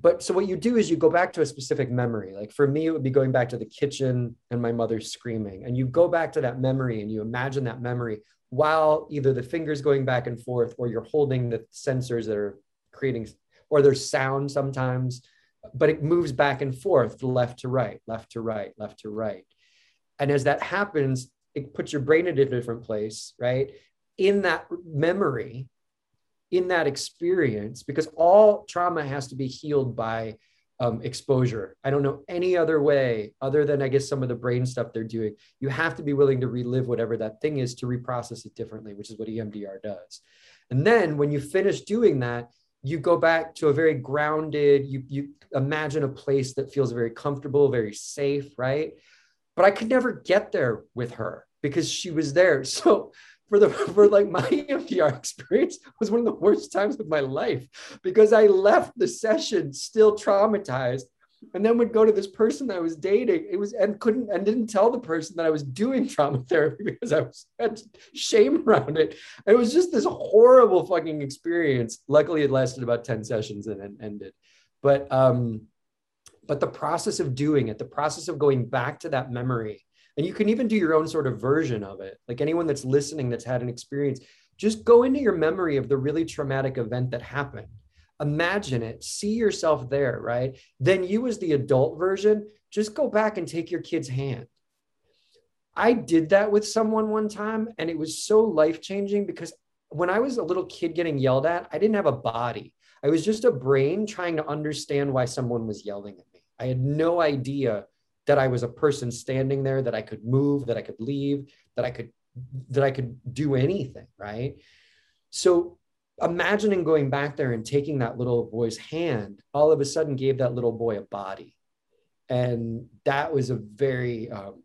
But so what you do is you go back to a specific memory. Like for me it would be going back to the kitchen and my mother screaming. And you go back to that memory and you imagine that memory while either the fingers going back and forth or you're holding the sensors that are creating or there's sound sometimes, but it moves back and forth, left to right, left to right, left to right. And as that happens, it puts your brain in a different place, right? In that memory, in that experience, because all trauma has to be healed by um, exposure. I don't know any other way other than I guess some of the brain stuff they're doing. You have to be willing to relive whatever that thing is to reprocess it differently, which is what EMDR does. And then when you finish doing that, you go back to a very grounded you you imagine a place that feels very comfortable very safe right? But i could never get there with her because she was there. So for the for like my EMDR experience was one of the worst times of my life because I left the session still traumatized and then would go to this person that I was dating. It was and couldn't and didn't tell the person that I was doing trauma therapy because I was had shame around it. And it was just this horrible fucking experience. Luckily, it lasted about 10 sessions and then ended. But um, but the process of doing it, the process of going back to that memory, and you can even do your own sort of version of it. Like anyone that's listening that's had an experience, just go into your memory of the really traumatic event that happened imagine it, see yourself there, right? Then you, as the adult version, just go back and take your kid's hand. I did that with someone one time, and it was so life changing because when I was a little kid getting yelled at, I didn't have a body. I was just a brain trying to understand why someone was yelling at me. I had no idea that I was a person standing there, that I could move, that I could leave, that I could that I could do anything, right? So imagining going back there and taking that little boy's hand all of a sudden gave that little boy a body. And that was a very um,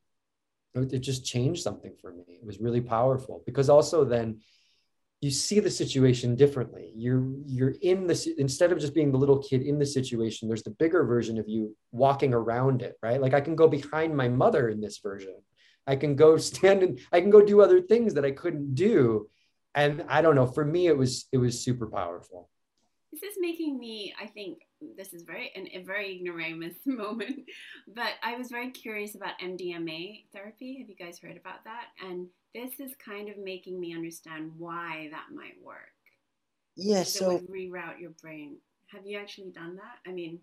it just changed something for me. It was really powerful because also then you see the situation differently. You're you're in this instead of just being the little kid in the situation there's the bigger version of you walking around it right? Like i can go behind my mother in this version. I can go stand and i can go do other things that i couldn't do and i don't know for me it was it was super powerful.
This is making me i think this is very an, a very ignoramus moment but i was very curious about mdma therapy. Have you guys heard about that? And this is kind of making me understand why that might work.
Yeah so
it would reroute your brain. Have you actually done that? I mean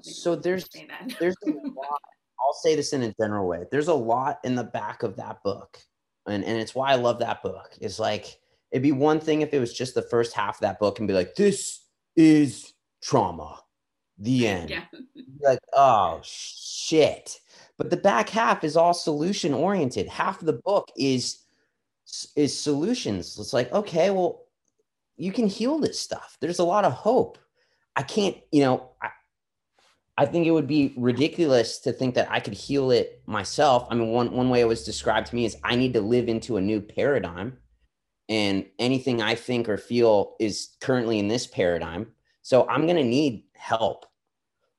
so there's there's a lot i'll say this in a general way there's a lot in the back of that book and, and it's why i love that book. Is like it'd be one thing if it was just the first half of that book and be like this is trauma. The end. Yeah. like oh shit. But the back half is all solution oriented. Half of the book is is solutions. It's like okay well you can heal this stuff. There's a lot of hope. I can't you know I, I think it would be ridiculous to think that I could heal it myself. I mean, one, one way it was described to me is I need to live into a new paradigm and anything I think or feel is currently in this paradigm. So I'm to need help.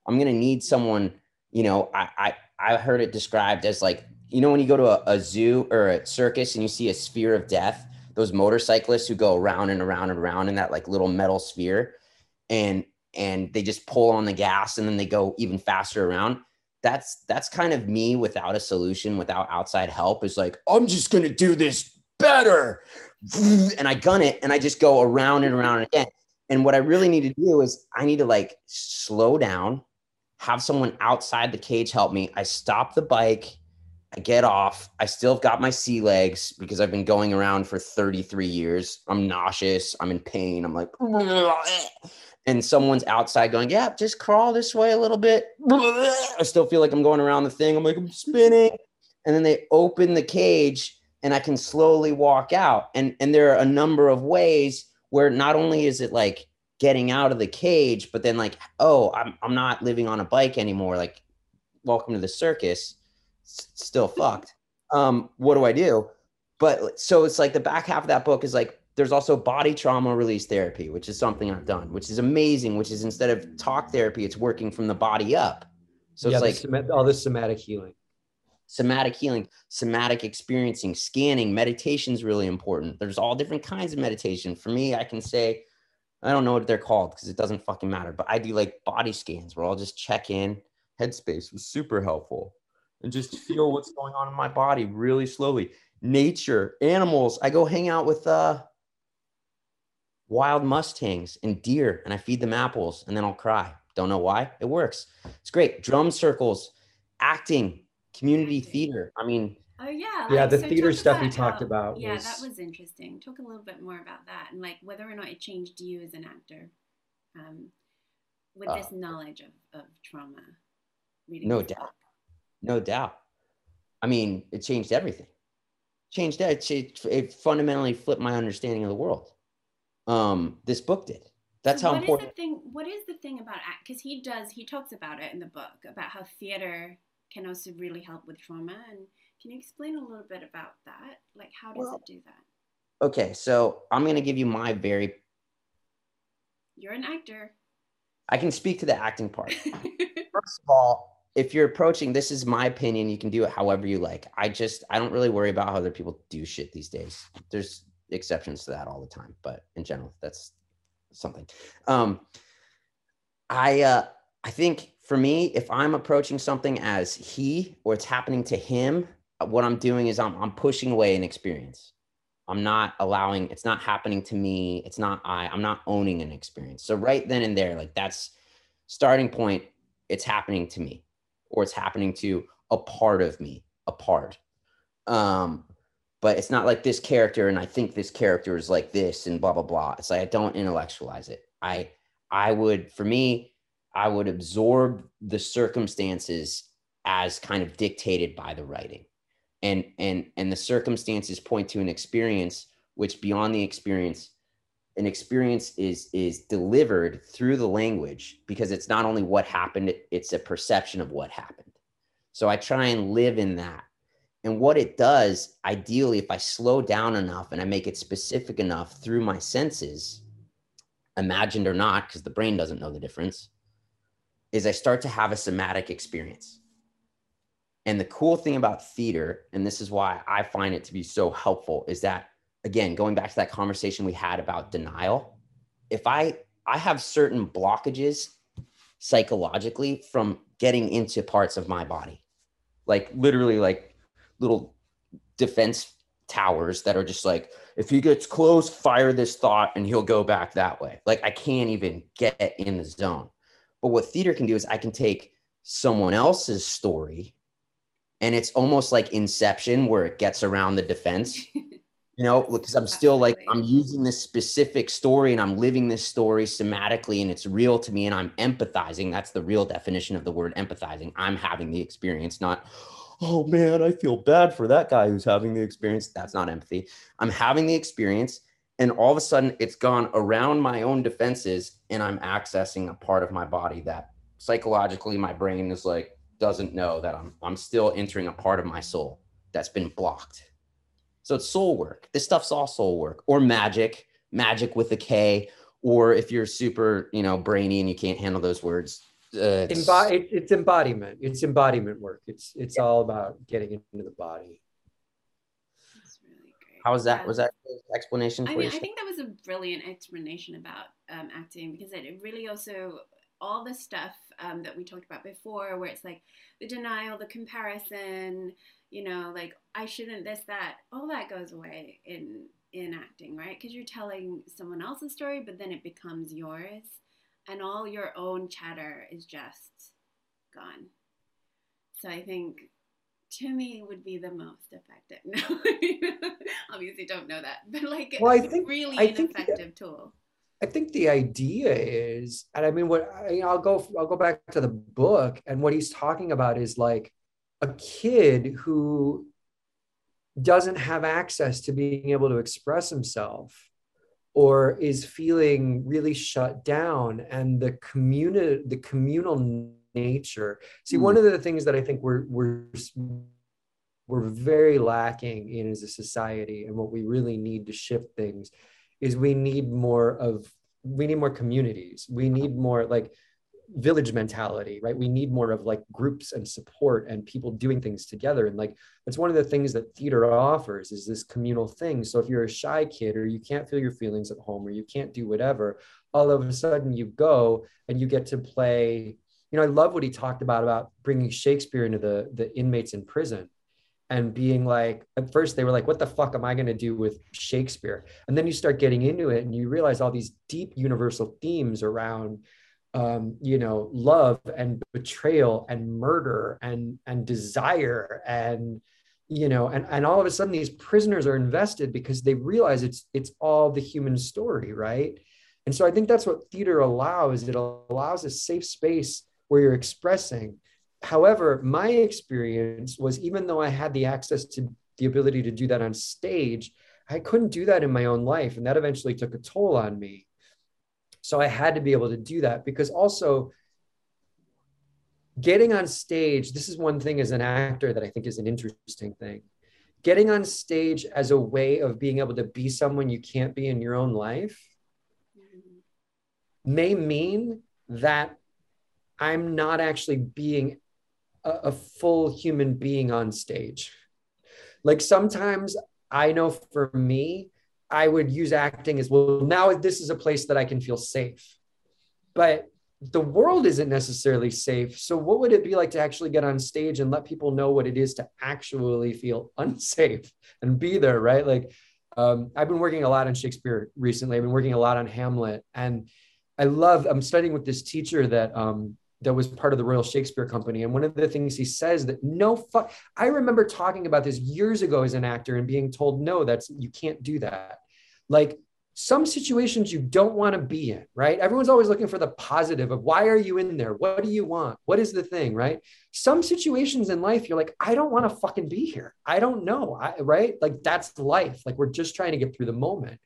I'm to need someone, you know, I, I, I heard it described as like, you know, when you go to a, a zoo or a circus and you see a sphere of death, those motorcyclists who go around and around and around in that like little metal sphere and, and they just pull on the gas and then they go even faster around that's that's kind of me without a solution without outside help is like i'm just going to do this better and I gun it and I just go around and around again. And what I really need to do is I need to like slow down, have someone outside the cage help me. I stop the bike, I get off. I still have got my sea legs because I've been going around for 33 years. I'm nauseous, I'm in pain. I'm like, and someone's outside going, Yeah, just crawl this way a little bit. I still feel like I'm going around the thing. I'm like, I'm spinning. And then they open the cage and I can slowly walk out. And and there are a number of ways where not only is it like getting out of the cage, but then like, oh, I'm I'm not living on a bike anymore. Like, welcome to the circus. Still fucked. Um, what do I do? But so it's like the back half of that book is like there's also body trauma release therapy, which is something I've done, which is amazing. Which is instead of talk therapy, it's working from the body up. So yeah, it's
like all this somatic healing
somatic healing, somatic experiencing, scanning, meditation is really important. There's all different kinds of meditation. For me, I can say, I don't know what they're called because it doesn't fucking matter, but I do like body scans where I'll just check in. Headspace was super helpful and just feel what's going on in my body really slowly. Nature, animals. I go hang out with uh, wild mustangs and deer and I feed them apples and then I'll cry. Don't know why. It works. It's great. Drum circles, acting, community theater. I mean,
oh yeah,
yeah, the so theater stuff we talked how, about.
Yeah, was... that was interesting. Talk a little bit more about that and like whether or not it changed you as an actor um, with uh, this knowledge of, of trauma.
no doubt, book. no doubt. I mean, it changed everything. Changed that. It, it fundamentally flipped my understanding of the world. Um, this book did. That's so how important.
Is the thing, what is the thing about act? Because he does, he talks about it in the book about how theater can also really help with trauma. And can you explain a little bit about that? Like, how does well, it do that?
Okay, so I'm going to give you my very.
You're an actor.
I can speak to the acting part. First of all, if you're approaching, this is my opinion. You can do it however you like. I just, I don't really worry about how other people do shit these days. There's exceptions to that all the time, but in general, that's something. Um, I, uh, I think for me, if I'm approaching something as he or it's happening to him, uh, what I'm doing is I'm, I'm pushing away an experience. I'm not allowing, it's not happening to me. It's not I, I'm not owning an experience. So right then and there, like that's starting point, it's happening to me or it's happening to a part of me, a part. Um, but it's not like this character and I think this character is like this and blah, blah, blah. It's like I don't intellectualize it. I, I would, for me, I would absorb the circumstances as kind of dictated by the writing. And and and the circumstances point to an experience which beyond the experience an experience is is delivered through the language because it's not only what happened it's a perception of what happened so i try and live in that and what it does ideally if i slow down enough and i make it specific enough through my senses imagined or not because the brain doesn't know the difference is i start to have a somatic experience. And the cool thing about theater and this is why i find it to be so helpful is that again, going back to that conversation we had about denial, if I I have certain blockages psychologically from getting into parts of my body, like literally like little defense towers that are just like if he gets close fire this thought and he'll go back that way. Like i can't even get in the zone. But what theater can do is i can take someone else's story and it's almost like inception where it gets around the defense. You know because i'm still like i'm using this specific story and i'm living this story somatically and it's real to me and i'm empathizing. That's the real definition of the word empathizing. I'm having the experience not oh man i feel bad for that guy who's having the experience that's not empathy i'm having the experience and all of a sudden it's gone around my own defenses and i'm accessing a part of my body that psychologically my brain is like doesn't know that i'm i'm still entering a part of my soul that's been blocked so it's soul work. This stuff's all soul work or magic, magic with a K. Or if you're super, you know, brainy and you can't handle those words,
uh, it's, Embo- it's embodiment. It's embodiment work. It's it's yeah. all about getting into the body.
Really How was that? Was that explanation?
I mean, I think that was a brilliant explanation about um, acting because it really also all the stuff um, that we talked about before, where it's like the denial, the comparison, you know, like I shouldn't this that, all that goes away in in acting, right? Because you're telling someone else's story, but then it becomes yours, and all your own chatter is just gone. So I think to me would be the most effective. No, obviously don't know that, but like well, I think, really I an think effective tool.
I think the idea is, and I mean, what I, I'll go, I'll go back to the book, and what he's talking about is like a kid who doesn't have access to being able to express himself or is feeling really shut down and the community the communal nature see mm. one of the things that i think we're we're we're very lacking in as a society and what we really need to shift things is we need more of we need more communities we need more like village mentality right? We need more of like groups and support and people doing things together. And like that's one of the things that theater offers is this communal thing. So if you're a shy kid or you can't feel your feelings at home or you can't do whatever all of a sudden you go and you get to play you know i love what he talked about about bringing shakespeare into the the inmates in prison and being like at first they were like what the fuck am i going to do with shakespeare? And then you start getting into it and you realize all these deep universal themes around um, you know, love and betrayal and murder and and desire and you know, and and all of a sudden these prisoners are invested because they realize it's it's all the human story, right? And so I think that's what theater allows. It allows a safe space where you're expressing. However, my experience was even though I had the access to the ability to do that on stage, I couldn't do that in my own life. And that eventually took a toll on me. So I had to be able to do that because also getting on stage, this is one thing as an actor that I think is an interesting thing. Getting on stage as a way of being able to be someone you can't be in your own life may mean that I'm not actually being a, a full human being on stage. Like sometimes I know for me, I would use acting as well. Now this is a place that I can feel safe. But the world isn't necessarily safe. So what would it be like to actually get on stage and let people know what it is to actually feel unsafe and be there, right? Like um, I've been working a lot on Shakespeare recently. I've been working a lot on Hamlet, and I love. I'm studying with this teacher that um, that was part of the Royal Shakespeare Company. And one of the things he says that no fuck, I remember talking about this years ago as an actor and being told, no, that's, you can't do that. Like some situations you don't want to be in, right? Everyone's always looking for the positive of why are you in there? What do you want? What is the thing, right? Some situations in life, you're like, I don't want to fucking be here. I don't know, I, right? Like that's life. Like we're just trying to get through the moment.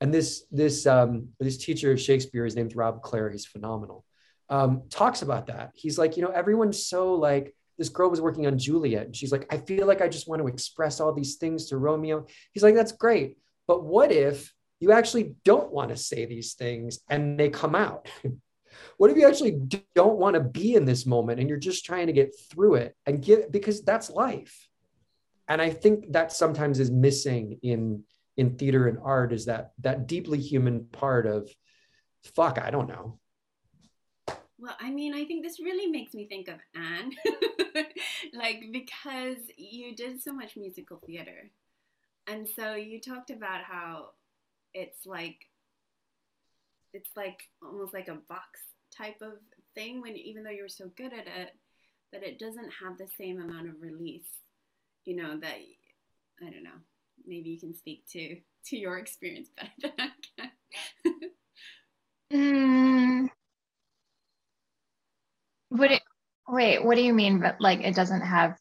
And this this um, this teacher of Shakespeare, his name's Rob Clare. He's phenomenal. Um, talks about that. He's like, you know, everyone's so like this girl was working on Juliet, and she's like, I feel like I just want to express all these things to Romeo. He's like, that's great, but what if you actually don't want to say these things and they come out? what if you actually don't want to be in this moment and you're just trying to get through it and get because that's life. And i think that sometimes is missing in in theater and art is that that deeply human part of fuck i don't know.
Well i mean i think this really makes me think of anne. Like because you did so much musical theater and so you talked about how it's like it's like almost like a box type of thing when even though you're so good at it that it doesn't have the same amount of release you know that i don't know maybe you can speak to to your experience better than i can
mm, would it wait what do you mean but like it doesn't have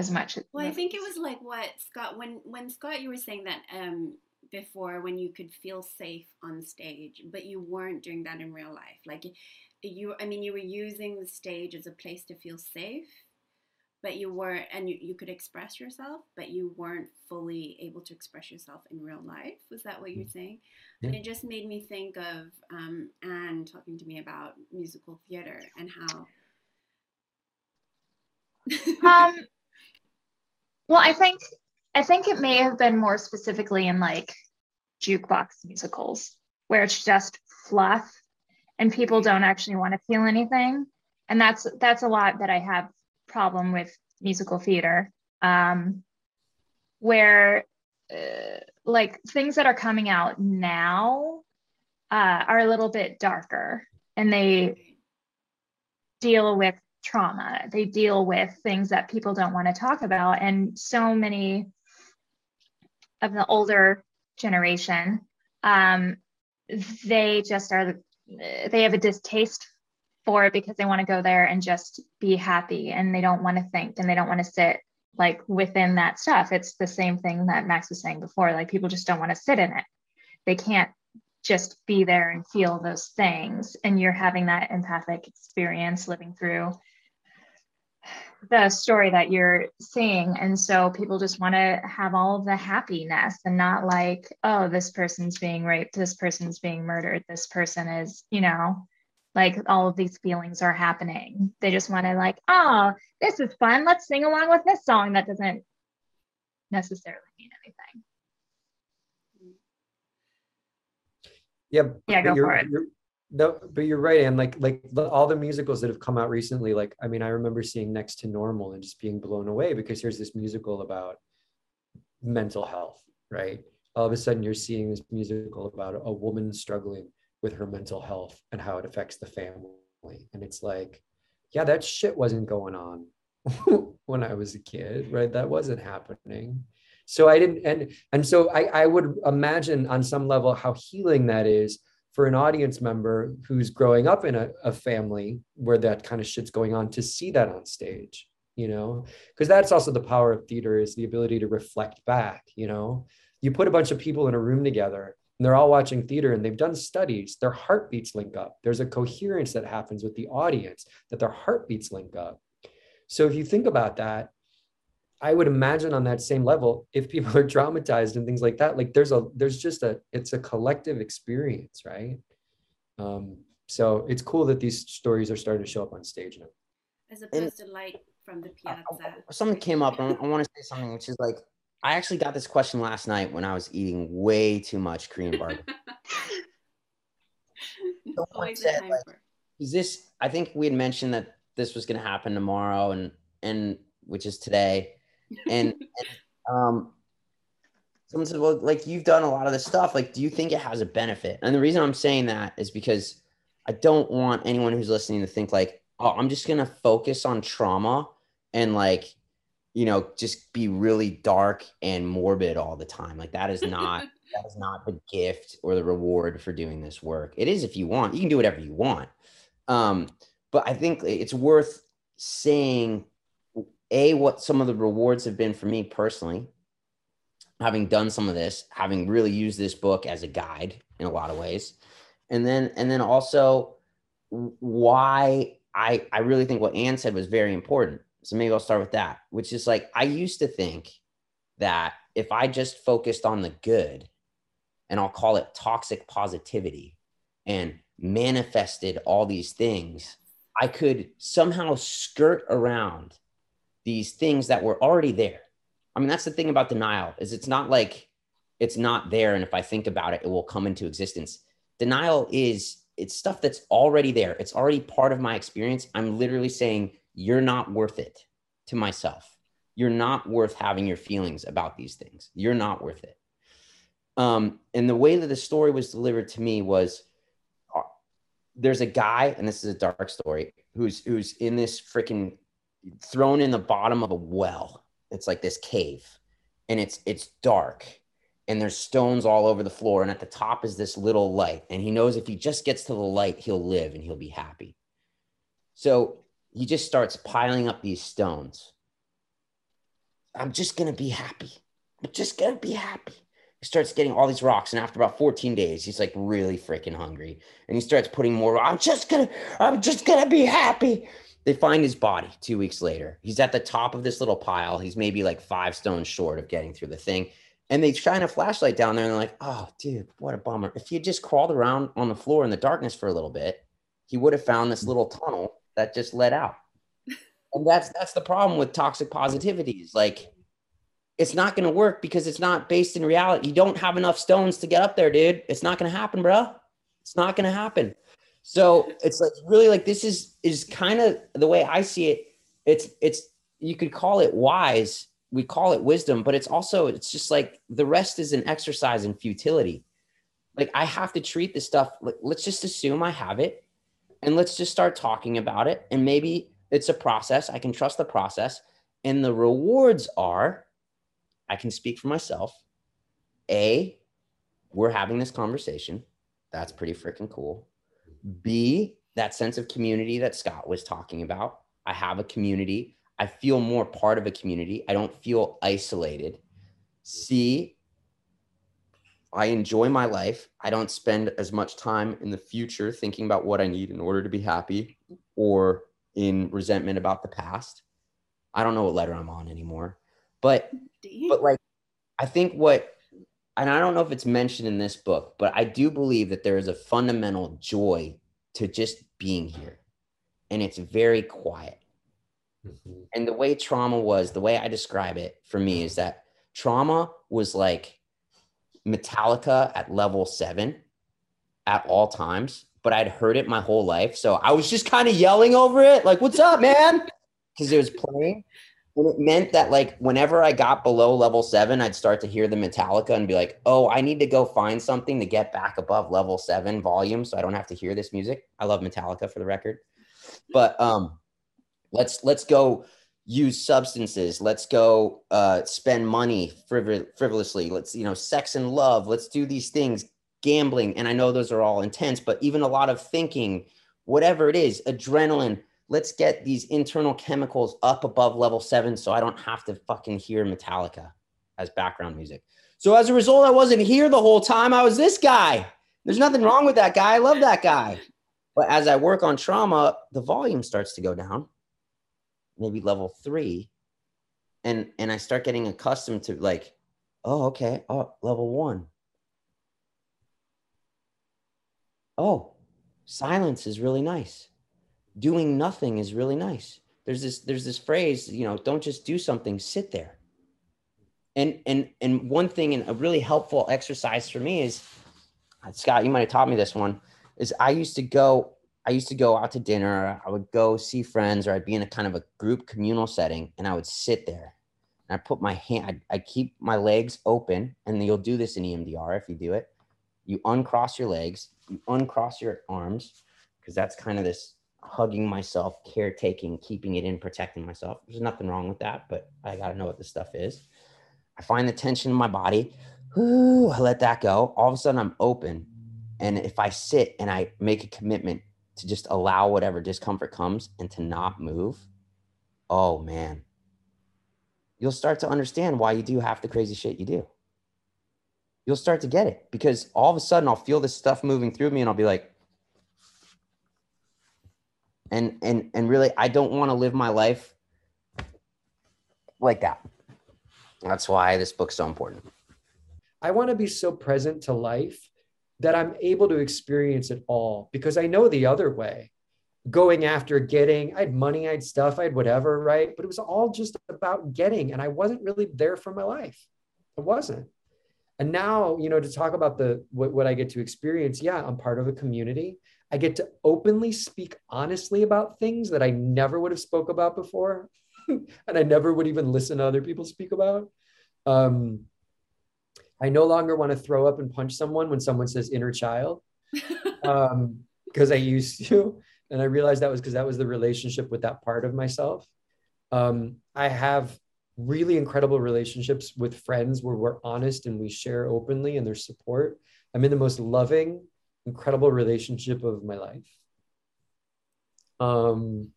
as much
well i think it was like what scott when when scott you were saying that um before when you could feel safe on stage, but you weren't doing that in real life. Like you, I mean, you were using the stage as a place to feel safe, but you weren't, and you, you could express yourself, but you weren't fully able to express yourself in real life. Was that what you're mm. saying? Yeah. And it just made me think of um, Anne talking to me about musical theater and how.
um, well, I think I think it may have been more specifically in like jukebox musicals where it's just fluff and people don't actually want to feel anything. And that's that's a lot that I have problem with musical theater, um, where uh, like things that are coming out now uh, are a little bit darker and they deal with trauma. They deal with things that people don't want to talk about. And so many of the older generation, um, they just are, they have a distaste for it because they want to go there and just be happy and they don't want to think and they don't want to sit like within that stuff. It's the same thing that Max was saying before. Like people just don't want to sit in it. They can't just be there and feel those things. And you're having that empathic experience living through the story that you're seeing. And so people just want to have all of the happiness and not like, oh, this person's being raped, this person's being murdered, this person is, you know, like all of these feelings are happening. They just want to like, oh, this is fun. Let's sing along with this song that doesn't necessarily mean anything.
Yeah.
Yeah, go for it
no, but you're right, and like like the, all the musicals that have come out recently, like I mean, I remember seeing Next to Normal and just being blown away because here's this musical about mental health, right? All of a sudden, you're seeing this musical about a woman struggling with her mental health and how it affects the family, and it's like, yeah, that shit wasn't going on when I was a kid, right? That wasn't happening. So I didn't, and and so I I would imagine on some level how healing that is for an audience member who's growing up in a, a family where that kind of shit's going on to see that on stage you know? Because that's also the power of theater is the ability to reflect back you know? You put a bunch of people in a room together and they're all watching theater and they've done studies their heartbeats link up. There's a coherence that happens with the audience that their heartbeats link up. So if you think about that I would imagine on that same level, if people are traumatized and things like that, like there's a there's just a it's a collective experience, right? Um, so it's cool that these stories are starting to show up on stage now.
As opposed and, to light from the piazza.
Something came up, and I want to say something, which is like I actually got this question last night when I was eating way too much Korean barbecue. said, like, is this? I think we had mentioned that this was going to happen tomorrow, and and which is today and, and um, someone said, well, like you've done a lot of this stuff. Like, do you think it has a benefit? And the reason I'm saying that is because I don't want anyone who's listening to think like, oh, I'm just gonna focus on trauma and like, you know, just be really dark and morbid all the time. Like that is not that is not the gift or the reward for doing this work. It is if you want. You can do whatever you want. Um, but I think it's worth saying a what some of the rewards have been for me personally having done some of this, having really used this book as a guide in a lot of ways. And then and then also why I I really think what Anne said was very important. So maybe I'll start with that, which is like I used to think that if I just focused on the good and I'll call it toxic positivity and manifested all these things, I could somehow skirt around these things that were already there. I mean, that's the thing about denial is it's not like it's not there and if I think about it, it will come into existence. Denial is it's stuff that's already there. It's already part of my experience. I'm literally saying you're not worth it to myself. You're not worth having your feelings about these things. You're not worth it. Um, and the way that the story was delivered to me was uh, there's a guy, and this is a dark story, who's who's in this freaking thrown in the bottom of a well. It's like this cave, and it's it's dark, and there's stones all over the floor, and at the top is this little light, and he knows if he just gets to the light, he'll live and he'll be happy. So he just starts piling up these stones. I'm just gonna be happy. I'm just gonna be happy he starts getting all these rocks and after about 14 days he's like really freaking hungry and he starts putting more i'm just gonna i'm just gonna be happy they find his body two weeks later he's at the top of this little pile he's maybe like five stones short of getting through the thing and they shine a flashlight down there and they're like oh dude what a bummer if he had just crawled around on the floor in the darkness for a little bit he would have found this little tunnel that just led out and that's that's the problem with toxic positivity is like it's not going to work because it's not based in reality. You don't have enough stones to get up there, dude. It's not going to happen, bro. It's not going to happen. So it's like really like this is is kind of the way I see it. It's it's you could call it wise, we call it wisdom, but it's also it's just like the rest is an exercise in futility. Like I have to treat this stuff. Let's just assume I have it, and let's just start talking about it. And maybe it's a process. I can trust the process, and the rewards are I can speak for myself. A, we're having this conversation. That's pretty freaking cool. B, that sense of community that Scott was talking about. I have a community. I feel more part of a community. I don't feel isolated. C, I enjoy my life. I don't spend as much time in the future thinking about what I need in order to be happy or in resentment about the past. I don't know what letter I'm on anymore. But but like I think what and I don't know if it's mentioned in this book, but I do believe that there is a fundamental joy to just being here. And it's very quiet. Mm-hmm. And the way trauma was, the way I describe it for me is that trauma was like Metallica at level seven at all times, but I'd heard it my whole life. So I was just kind of yelling over it, like, what's up, man? Because it was playing. And it meant that like whenever I got below level seven, I'd start to hear the Metallica and be like, oh, I need to go find something to get back above level seven volume so I don't have to hear this music. I love Metallica for the record. But um let's let's go use substances. Let's go uh spend money frivol- frivolously. Let's, you know, sex and love. Let's do these things, gambling. And I know those are all intense, but even a lot of thinking, whatever it is, adrenaline let's get these internal chemicals up above level seven so I don't have to fucking hear Metallica as background music. So as a result, I wasn't here the whole time. I was this guy. There's nothing wrong with that guy. I love that guy. But as I work on trauma, the volume starts to go down, maybe level three. And and I start getting accustomed to like, oh, okay, oh, level one. Oh, silence is really nice doing nothing is really nice. There's this there's this phrase, you know, don't just do something, sit there. And and and one thing and a really helpful exercise for me is Scott, you might have taught me this one, is I used to go I used to go out to dinner, I would go see friends or I'd be in a kind of a group communal setting and I would sit there. And I put my hand I, I keep my legs open and you'll do this in EMDR if you do it. You uncross your legs, you uncross your arms because that's kind of this hugging myself, caretaking, keeping it in, protecting myself. There's nothing wrong with that, but I got to know what this stuff is. I find the tension in my body. Whoo, I let that go. All of a sudden, I'm open. And if I sit and I make a commitment to just allow whatever discomfort comes and to not move, oh man, you'll start to understand why you do half the crazy shit you do. you'll start to get it because all of a sudden I'll feel this stuff moving through me and I'll be like, and and and really I don't want to live my life like that. That's why this book's so important.
I want to be so present to life that I'm able to experience it all because I know the other way. Going after getting, I had money, I had stuff, I had whatever, right? But it was all just about getting, and I wasn't really there for my life. I wasn't. And now, you know, to talk about the what, what I get to experience, yeah, I'm part of a community. I get to openly speak honestly about things that I never would have spoke about before, and I never would even listen to other people speak about. Um, I no longer want to throw up and punch someone when someone says inner child, um, because I used to, and I realized that was because that was the relationship with that part of myself. Um, I have really incredible relationships with friends where we're honest and we share openly and there's support. I'm in the most loving, incredible relationship of my life. Um,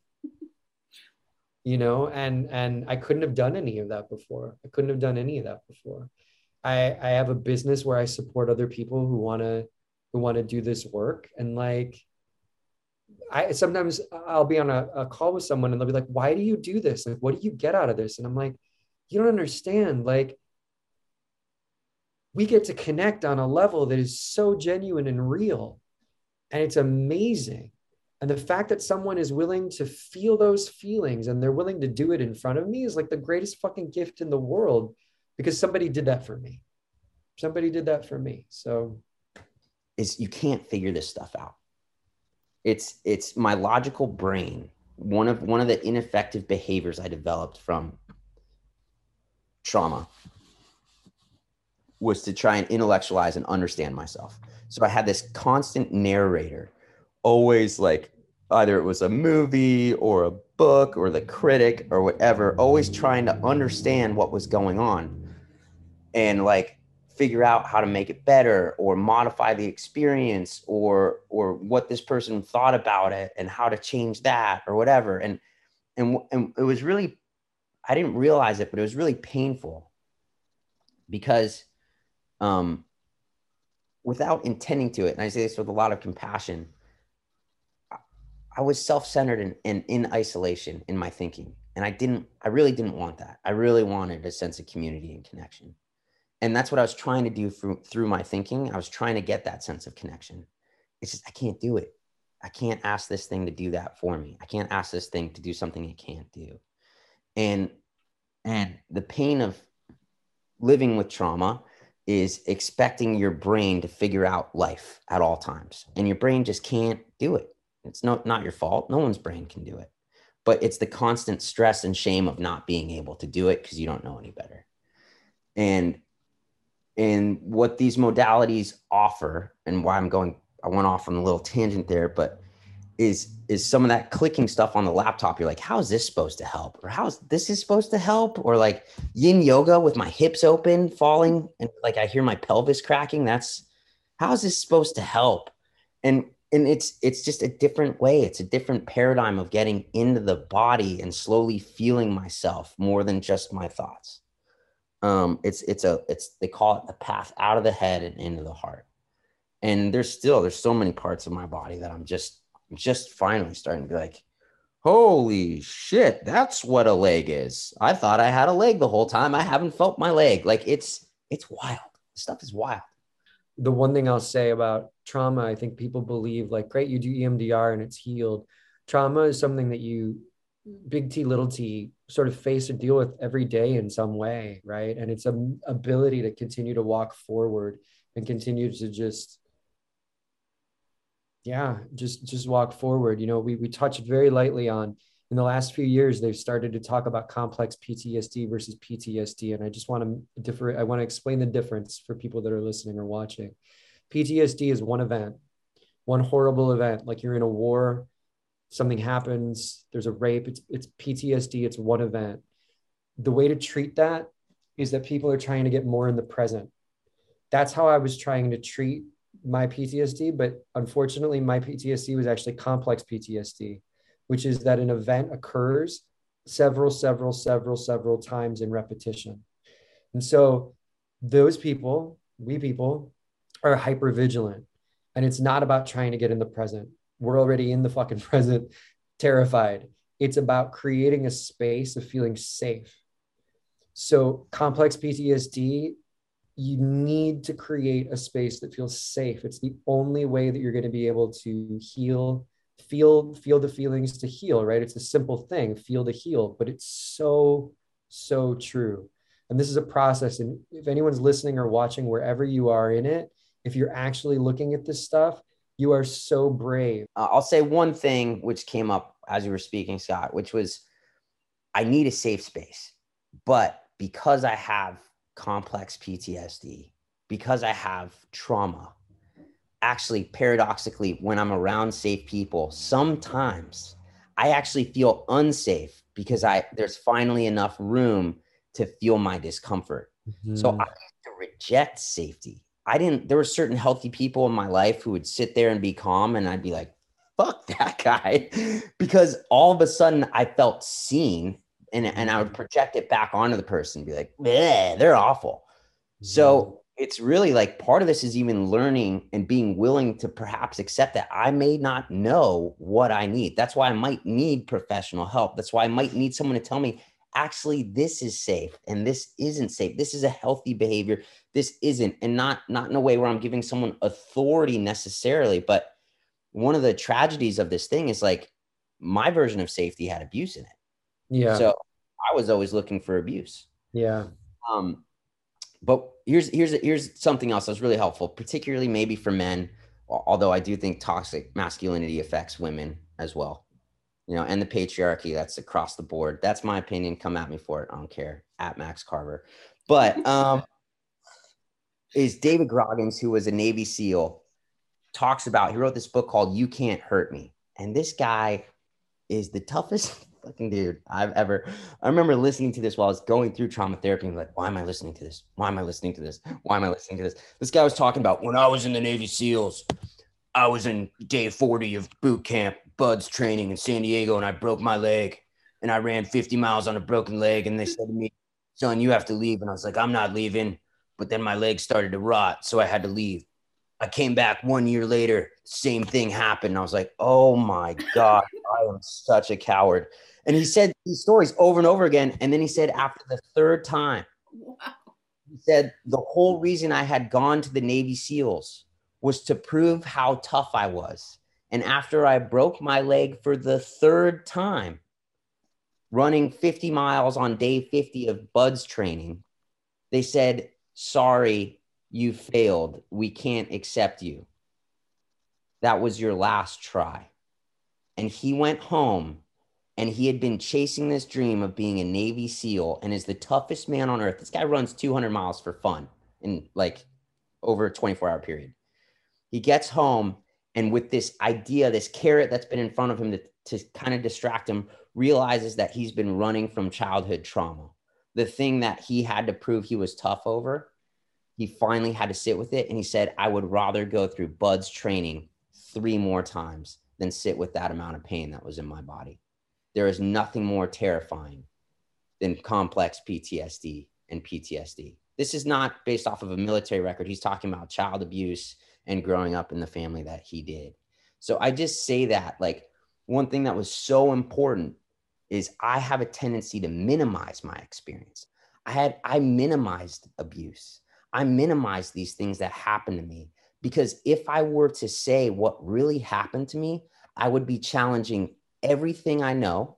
you know, and and I couldn't have done any of that before. I couldn't have done any of that before. I I have a business where I support other people who want to who want to do this work and like I sometimes I'll be on a, a call with someone and they'll be like, why do you do this? Like, what do you get out of this? And I'm like, you don't understand. Like, we get to connect on a level that is so genuine and real. And it's amazing. And the fact that someone is willing to feel those feelings and they're willing to do it in front of me is like the greatest fucking gift in the world because somebody did that for me. Somebody did that for me. So
is you can't figure this stuff out. It's it's my logical brain. One of one of the ineffective behaviors I developed from trauma was to try and intellectualize and understand myself. So I had this constant narrator, always like either it was a movie or a book or the critic or whatever, always trying to understand what was going on and like figure out how to make it better or modify the experience or or what this person thought about it and how to change that or whatever and and and it was really I didn't realize it but it was really painful because um without intending to it and I say this with a lot of compassion I was self-centered and, and in isolation in my thinking and I didn't I really didn't want that I really wanted a sense of community and connection and that's what I was trying to do through through my thinking. I was trying to get that sense of connection. It's just I can't do it. I can't ask this thing to do that for me. I can't ask this thing to do something it can't do. And and the pain of living with trauma is expecting your brain to figure out life at all times. And your brain just can't do it. It's not not your fault. No one's brain can do it. But it's the constant stress and shame of not being able to do it because you don't know any better. And and what these modalities offer and why i'm going i went off on a little tangent there but is is some of that clicking stuff on the laptop. You're like how is this supposed to help? or how is this is supposed to help? or like yin yoga with my hips open falling and like i hear my pelvis cracking. That's how is this supposed to help? And and it's it's just a different way. It's a different paradigm of getting into the body and slowly feeling myself more than just my thoughts. Um, it's it's a it's they call it the path out of the head and into the heart. And there's still there's so many parts of my body that I'm just just finally starting to be like, holy shit, that's what a leg is. I thought I had a leg the whole time. I haven't felt my leg. Like it's it's wild. Stuff is wild.
The one thing I'll say about trauma, I think people believe like, great, you do EMDR and it's healed. Trauma is something that you big T, little t, sort of face or deal with every day in some way, right? And it's a ability to continue to walk forward and continue to just, yeah, just just walk forward. You know, we we touched very lightly on in the last few years they've started to talk about complex PTSD versus PTSD, and I just want to differ. I want to explain the difference for people that are listening or watching. PTSD is one event, one horrible event, like you're in a war something happens, there's a rape, it's, it's PTSD, it's one event. The way to treat that is that people are trying to get more in the present. That's how I was trying to treat my PTSD, but unfortunately, my PTSD was actually complex PTSD, which is that an event occurs several, several, several, several times in repetition. And so those people we people are hyper vigilant. And it's not about trying to get in the present. We're already in the fucking present, terrified. It's about creating a space of feeling safe. So, complex PTSD, you need to create a space that feels safe. It's the only way that you're going to be able to heal, feel, feel the feelings to heal, right? It's a simple thing, feel to heal, but it's so, so true. And this is a process. And if anyone's listening or watching, wherever you are in it, if you're actually looking at this stuff, you are so brave.
Uh, I'll say one thing which came up as you were speaking, Scott, which was I need a safe space. But because I have complex PTSD, because I have trauma, actually, paradoxically, when I'm around safe people, sometimes I actually feel unsafe because I there's finally enough room to feel my discomfort. Mm-hmm. So I to reject safety. I didn't, there were certain healthy people in my life who would sit there and be calm, and I'd be like, fuck that guy. because all of a sudden I felt seen and, and I would mm-hmm. project it back onto the person, and be like, they're awful. So it's really like part of this is even learning and being willing to perhaps accept that I may not know what I need. That's why I might need professional help. That's why I might need someone to tell me, actually this is safe and this isn't safe this is a healthy behavior this isn't and not not in a way where i'm giving someone authority necessarily but one of the tragedies of this thing is like my version of safety had abuse in it
yeah
so i was always looking for abuse
yeah
um but here's here's here's something else that's really helpful particularly maybe for men although i do think toxic masculinity affects women as well you know, and the patriarchy that's across the board. That's my opinion. Come at me for it. I don't care. At Max Carver. But um is David Goggins, who was a Navy SEAL, talks about he wrote this book called You Can't Hurt Me. And this guy is the toughest fucking dude I've ever. I remember listening to this while I was going through trauma therapy and like, why am I listening to this? Why am I listening to this? Why am I listening to this? This guy was talking about when I was in the Navy SEALs, I was in day 40 of boot camp BUD/S training in San Diego and I broke my leg and I ran 50 miles on a broken leg. And they said to me, son, you have to leave. And I was like, I'm not leaving. But then my leg started to rot. So I had to leave. I came back one year later, same thing happened. I was like, oh my God, I am such a coward. And he said these stories over and over again. And then he said, after the third time, wow. he said, the whole reason I had gone to the Navy SEALs was to prove how tough I was and after I broke my leg for the third time, running 50 miles on day 50 of BUD/S training, they said, Sorry, you failed. We can't accept you. That was your last try. And he went home and he had been chasing this dream of being a Navy SEAL and is the toughest man on earth. This guy runs 200 miles for fun in like over a 24 hour period. He gets home and with this idea, this carrot that's been in front of him to, to kind of distract him, realizes that he's been running from childhood trauma. The thing that he had to prove he was tough over, he finally had to sit with it. And he said, I would rather go through BUD/S training three more times than sit with that amount of pain that was in my body. There is nothing more terrifying than complex PTSD and PTSD. This is not based off of a military record. He's talking about child abuse and growing up in the family that he did. So I just say that like one thing that was so important is I have a tendency to minimize my experience. I had I minimized abuse. I minimize these things that happen to me because if I were to say what really happened to me, I would be challenging everything I know.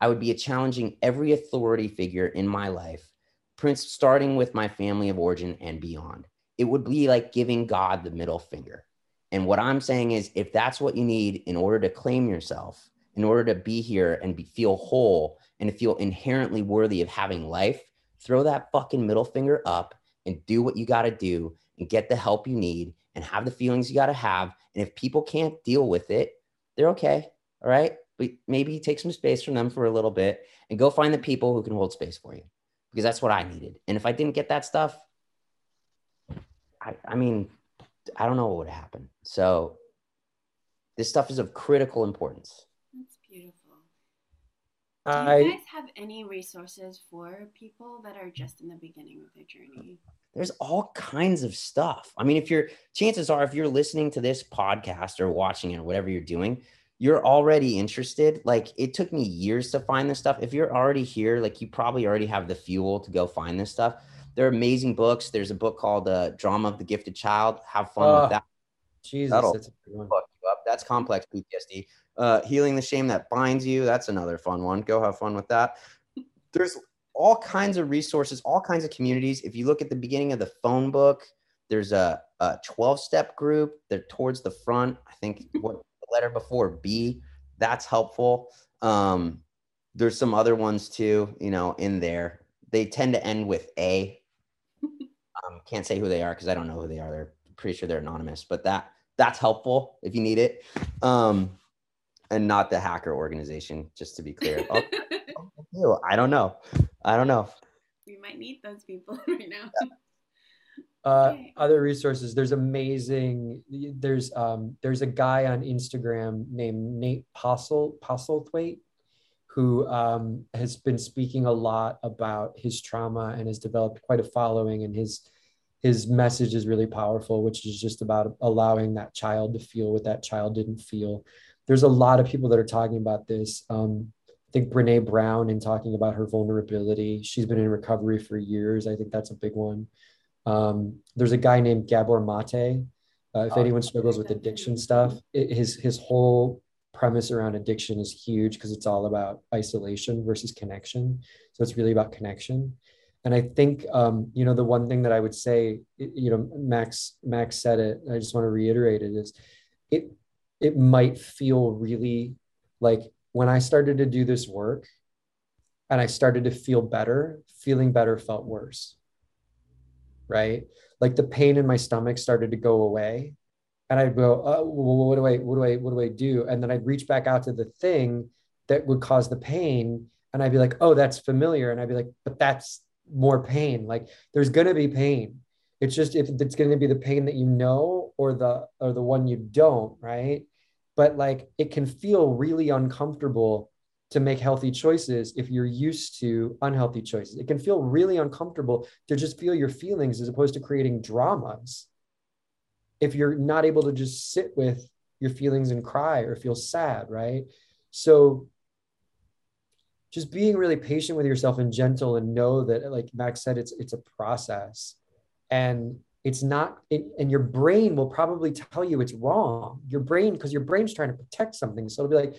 I would be challenging every authority figure in my life, Prince starting with my family of origin and beyond it would be like giving God the middle finger. And what I'm saying is, if that's what you need in order to claim yourself, in order to be here and be, feel whole and to feel inherently worthy of having life, throw that fucking middle finger up and do what you got to do and get the help you need and have the feelings you got to have. And if people can't deal with it, they're okay. All right. But maybe take some space from them for a little bit and go find the people who can hold space for you because that's what I needed. And if I didn't get that stuff, I, I mean, I don't know what would happen. So this stuff is of critical importance.
That's beautiful. Do you guys have any resources for people that are just in the beginning of their journey?
There's all kinds of stuff. I mean, if you're chances are if you're listening to this podcast or watching it or whatever you're doing, you're already interested. Like it took me years to find this stuff. If you're already here, like you probably already have the fuel to go find this stuff. There are amazing books. There's a book called uh, Drama of the Gifted Child. Have fun with that.
Jesus, That'll that's a good one.
Up. That's complex PTSD. Uh, Healing the Shame That Binds You. That's another fun one. Go have fun with that. There's all kinds of resources, all kinds of communities. If you look at the beginning of the phone book, there's a, a 12 step group. They're towards the front. I think what letter before B. That's helpful. Um, there's some other ones too, you know, in there. They tend to end with A. Um, can't say who they are because I don't know who they are. They're pretty sure they're anonymous, but that that's helpful if you need it. Um, and not the hacker organization, just to be clear. oh, I don't know. I don't know.
We might need those people right now.
Yeah. Uh, okay. Other resources. There's amazing. There's um, there's a guy on Instagram named Nate Postle Postlethwait who um, has been speaking a lot about his trauma and has developed quite a following. And his his message is really powerful, which is just about allowing that child to feel what that child didn't feel. There's a lot of people that are talking about this. Um, think Brene Brown in talking about her vulnerability. She's been in recovery for years. I think that's a big one. Um, there's a guy named Gabor Mate. Uh, if oh, anyone struggles with addiction stuff, it, his his whole premise around addiction is huge because it's all about isolation versus connection. So it's really about connection. And I think um, you know the one thing that I would say, you know, Max Max said it. I just want to reiterate it is, it it might feel really like when I started to do this work, and I started to feel better. Feeling better felt worse right? Like the pain in my stomach started to go away. And I'd go, oh, well, what do I, what do I, what do I do? And then I'd reach back out to the thing that would cause the pain. And I'd be like, oh, that's familiar. And I'd be like, but that's more pain. Like there's going to be pain. It's just if it's going to be the pain that you know or the or the one you don't, right? But like it can feel really uncomfortable to make healthy choices if you're used to unhealthy choices. It can feel really uncomfortable to just feel your feelings as opposed to creating dramas. If you're not able to just sit with your feelings and cry or feel sad, right? So just being really patient with yourself and gentle and know that like Max said it's it's a process and it's not it, and your brain will probably tell you it's wrong your brain because your brain's trying to protect something so it'll be like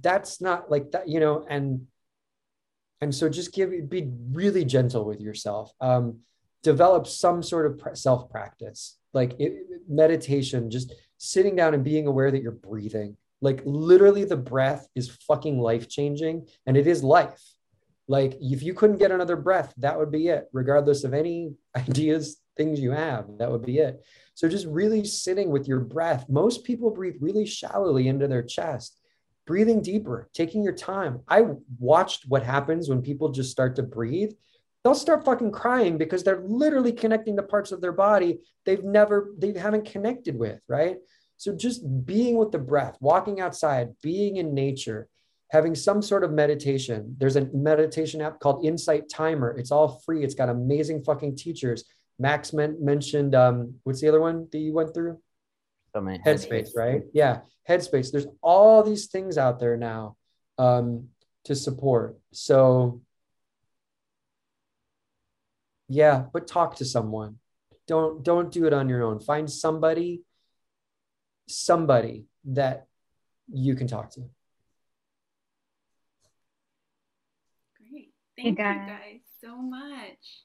that's not like that, you know, and and so just give be really gentle with yourself. Um, develop some sort of self practice, like it, meditation, just sitting down and being aware that you're breathing. Like literally, the breath is fucking life changing, and it is life. Like if you couldn't get another breath, that would be it, regardless of any ideas, things you have. That would be it. So just really sitting with your breath. Most people breathe really shallowly into their chest breathing deeper, taking your time. I watched what happens when people just start to breathe. They'll start fucking crying because they're literally connecting to parts of their body they've never, they haven't connected with, right? So just being with the breath, walking outside, being in nature, having some sort of meditation. There's a meditation app called Insight Timer. It's all free. It's got amazing fucking teachers. Max men- mentioned, um, what's the other one that you went through?
so many
headspace, right? Yeah, headspace. There's all these things out there now um, to support. So, yeah, but talk to someone. Don't don't do it on your own. Find somebody, somebody that you can talk to.
Great. Thank you guys. you guys so much.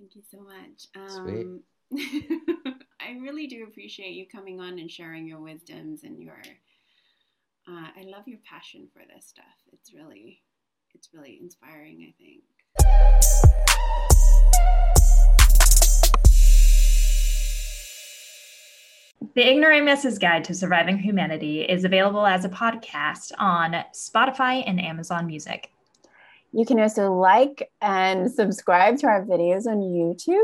Thank you so much. Um, Sweet. I really do appreciate you coming on and sharing your wisdoms and your. Uh, I love your passion for this stuff. It's really, it's really inspiring. I think.
The Ignoramus's Guide to Surviving Humanity is available as a podcast on Spotify and Amazon Music.
You can also like and subscribe to our videos on YouTube.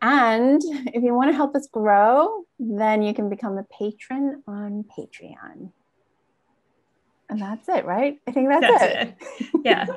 And if you want to help us grow, then you can become a patron on Patreon. And that's it, right? I think that's, that's it.
it. Yeah.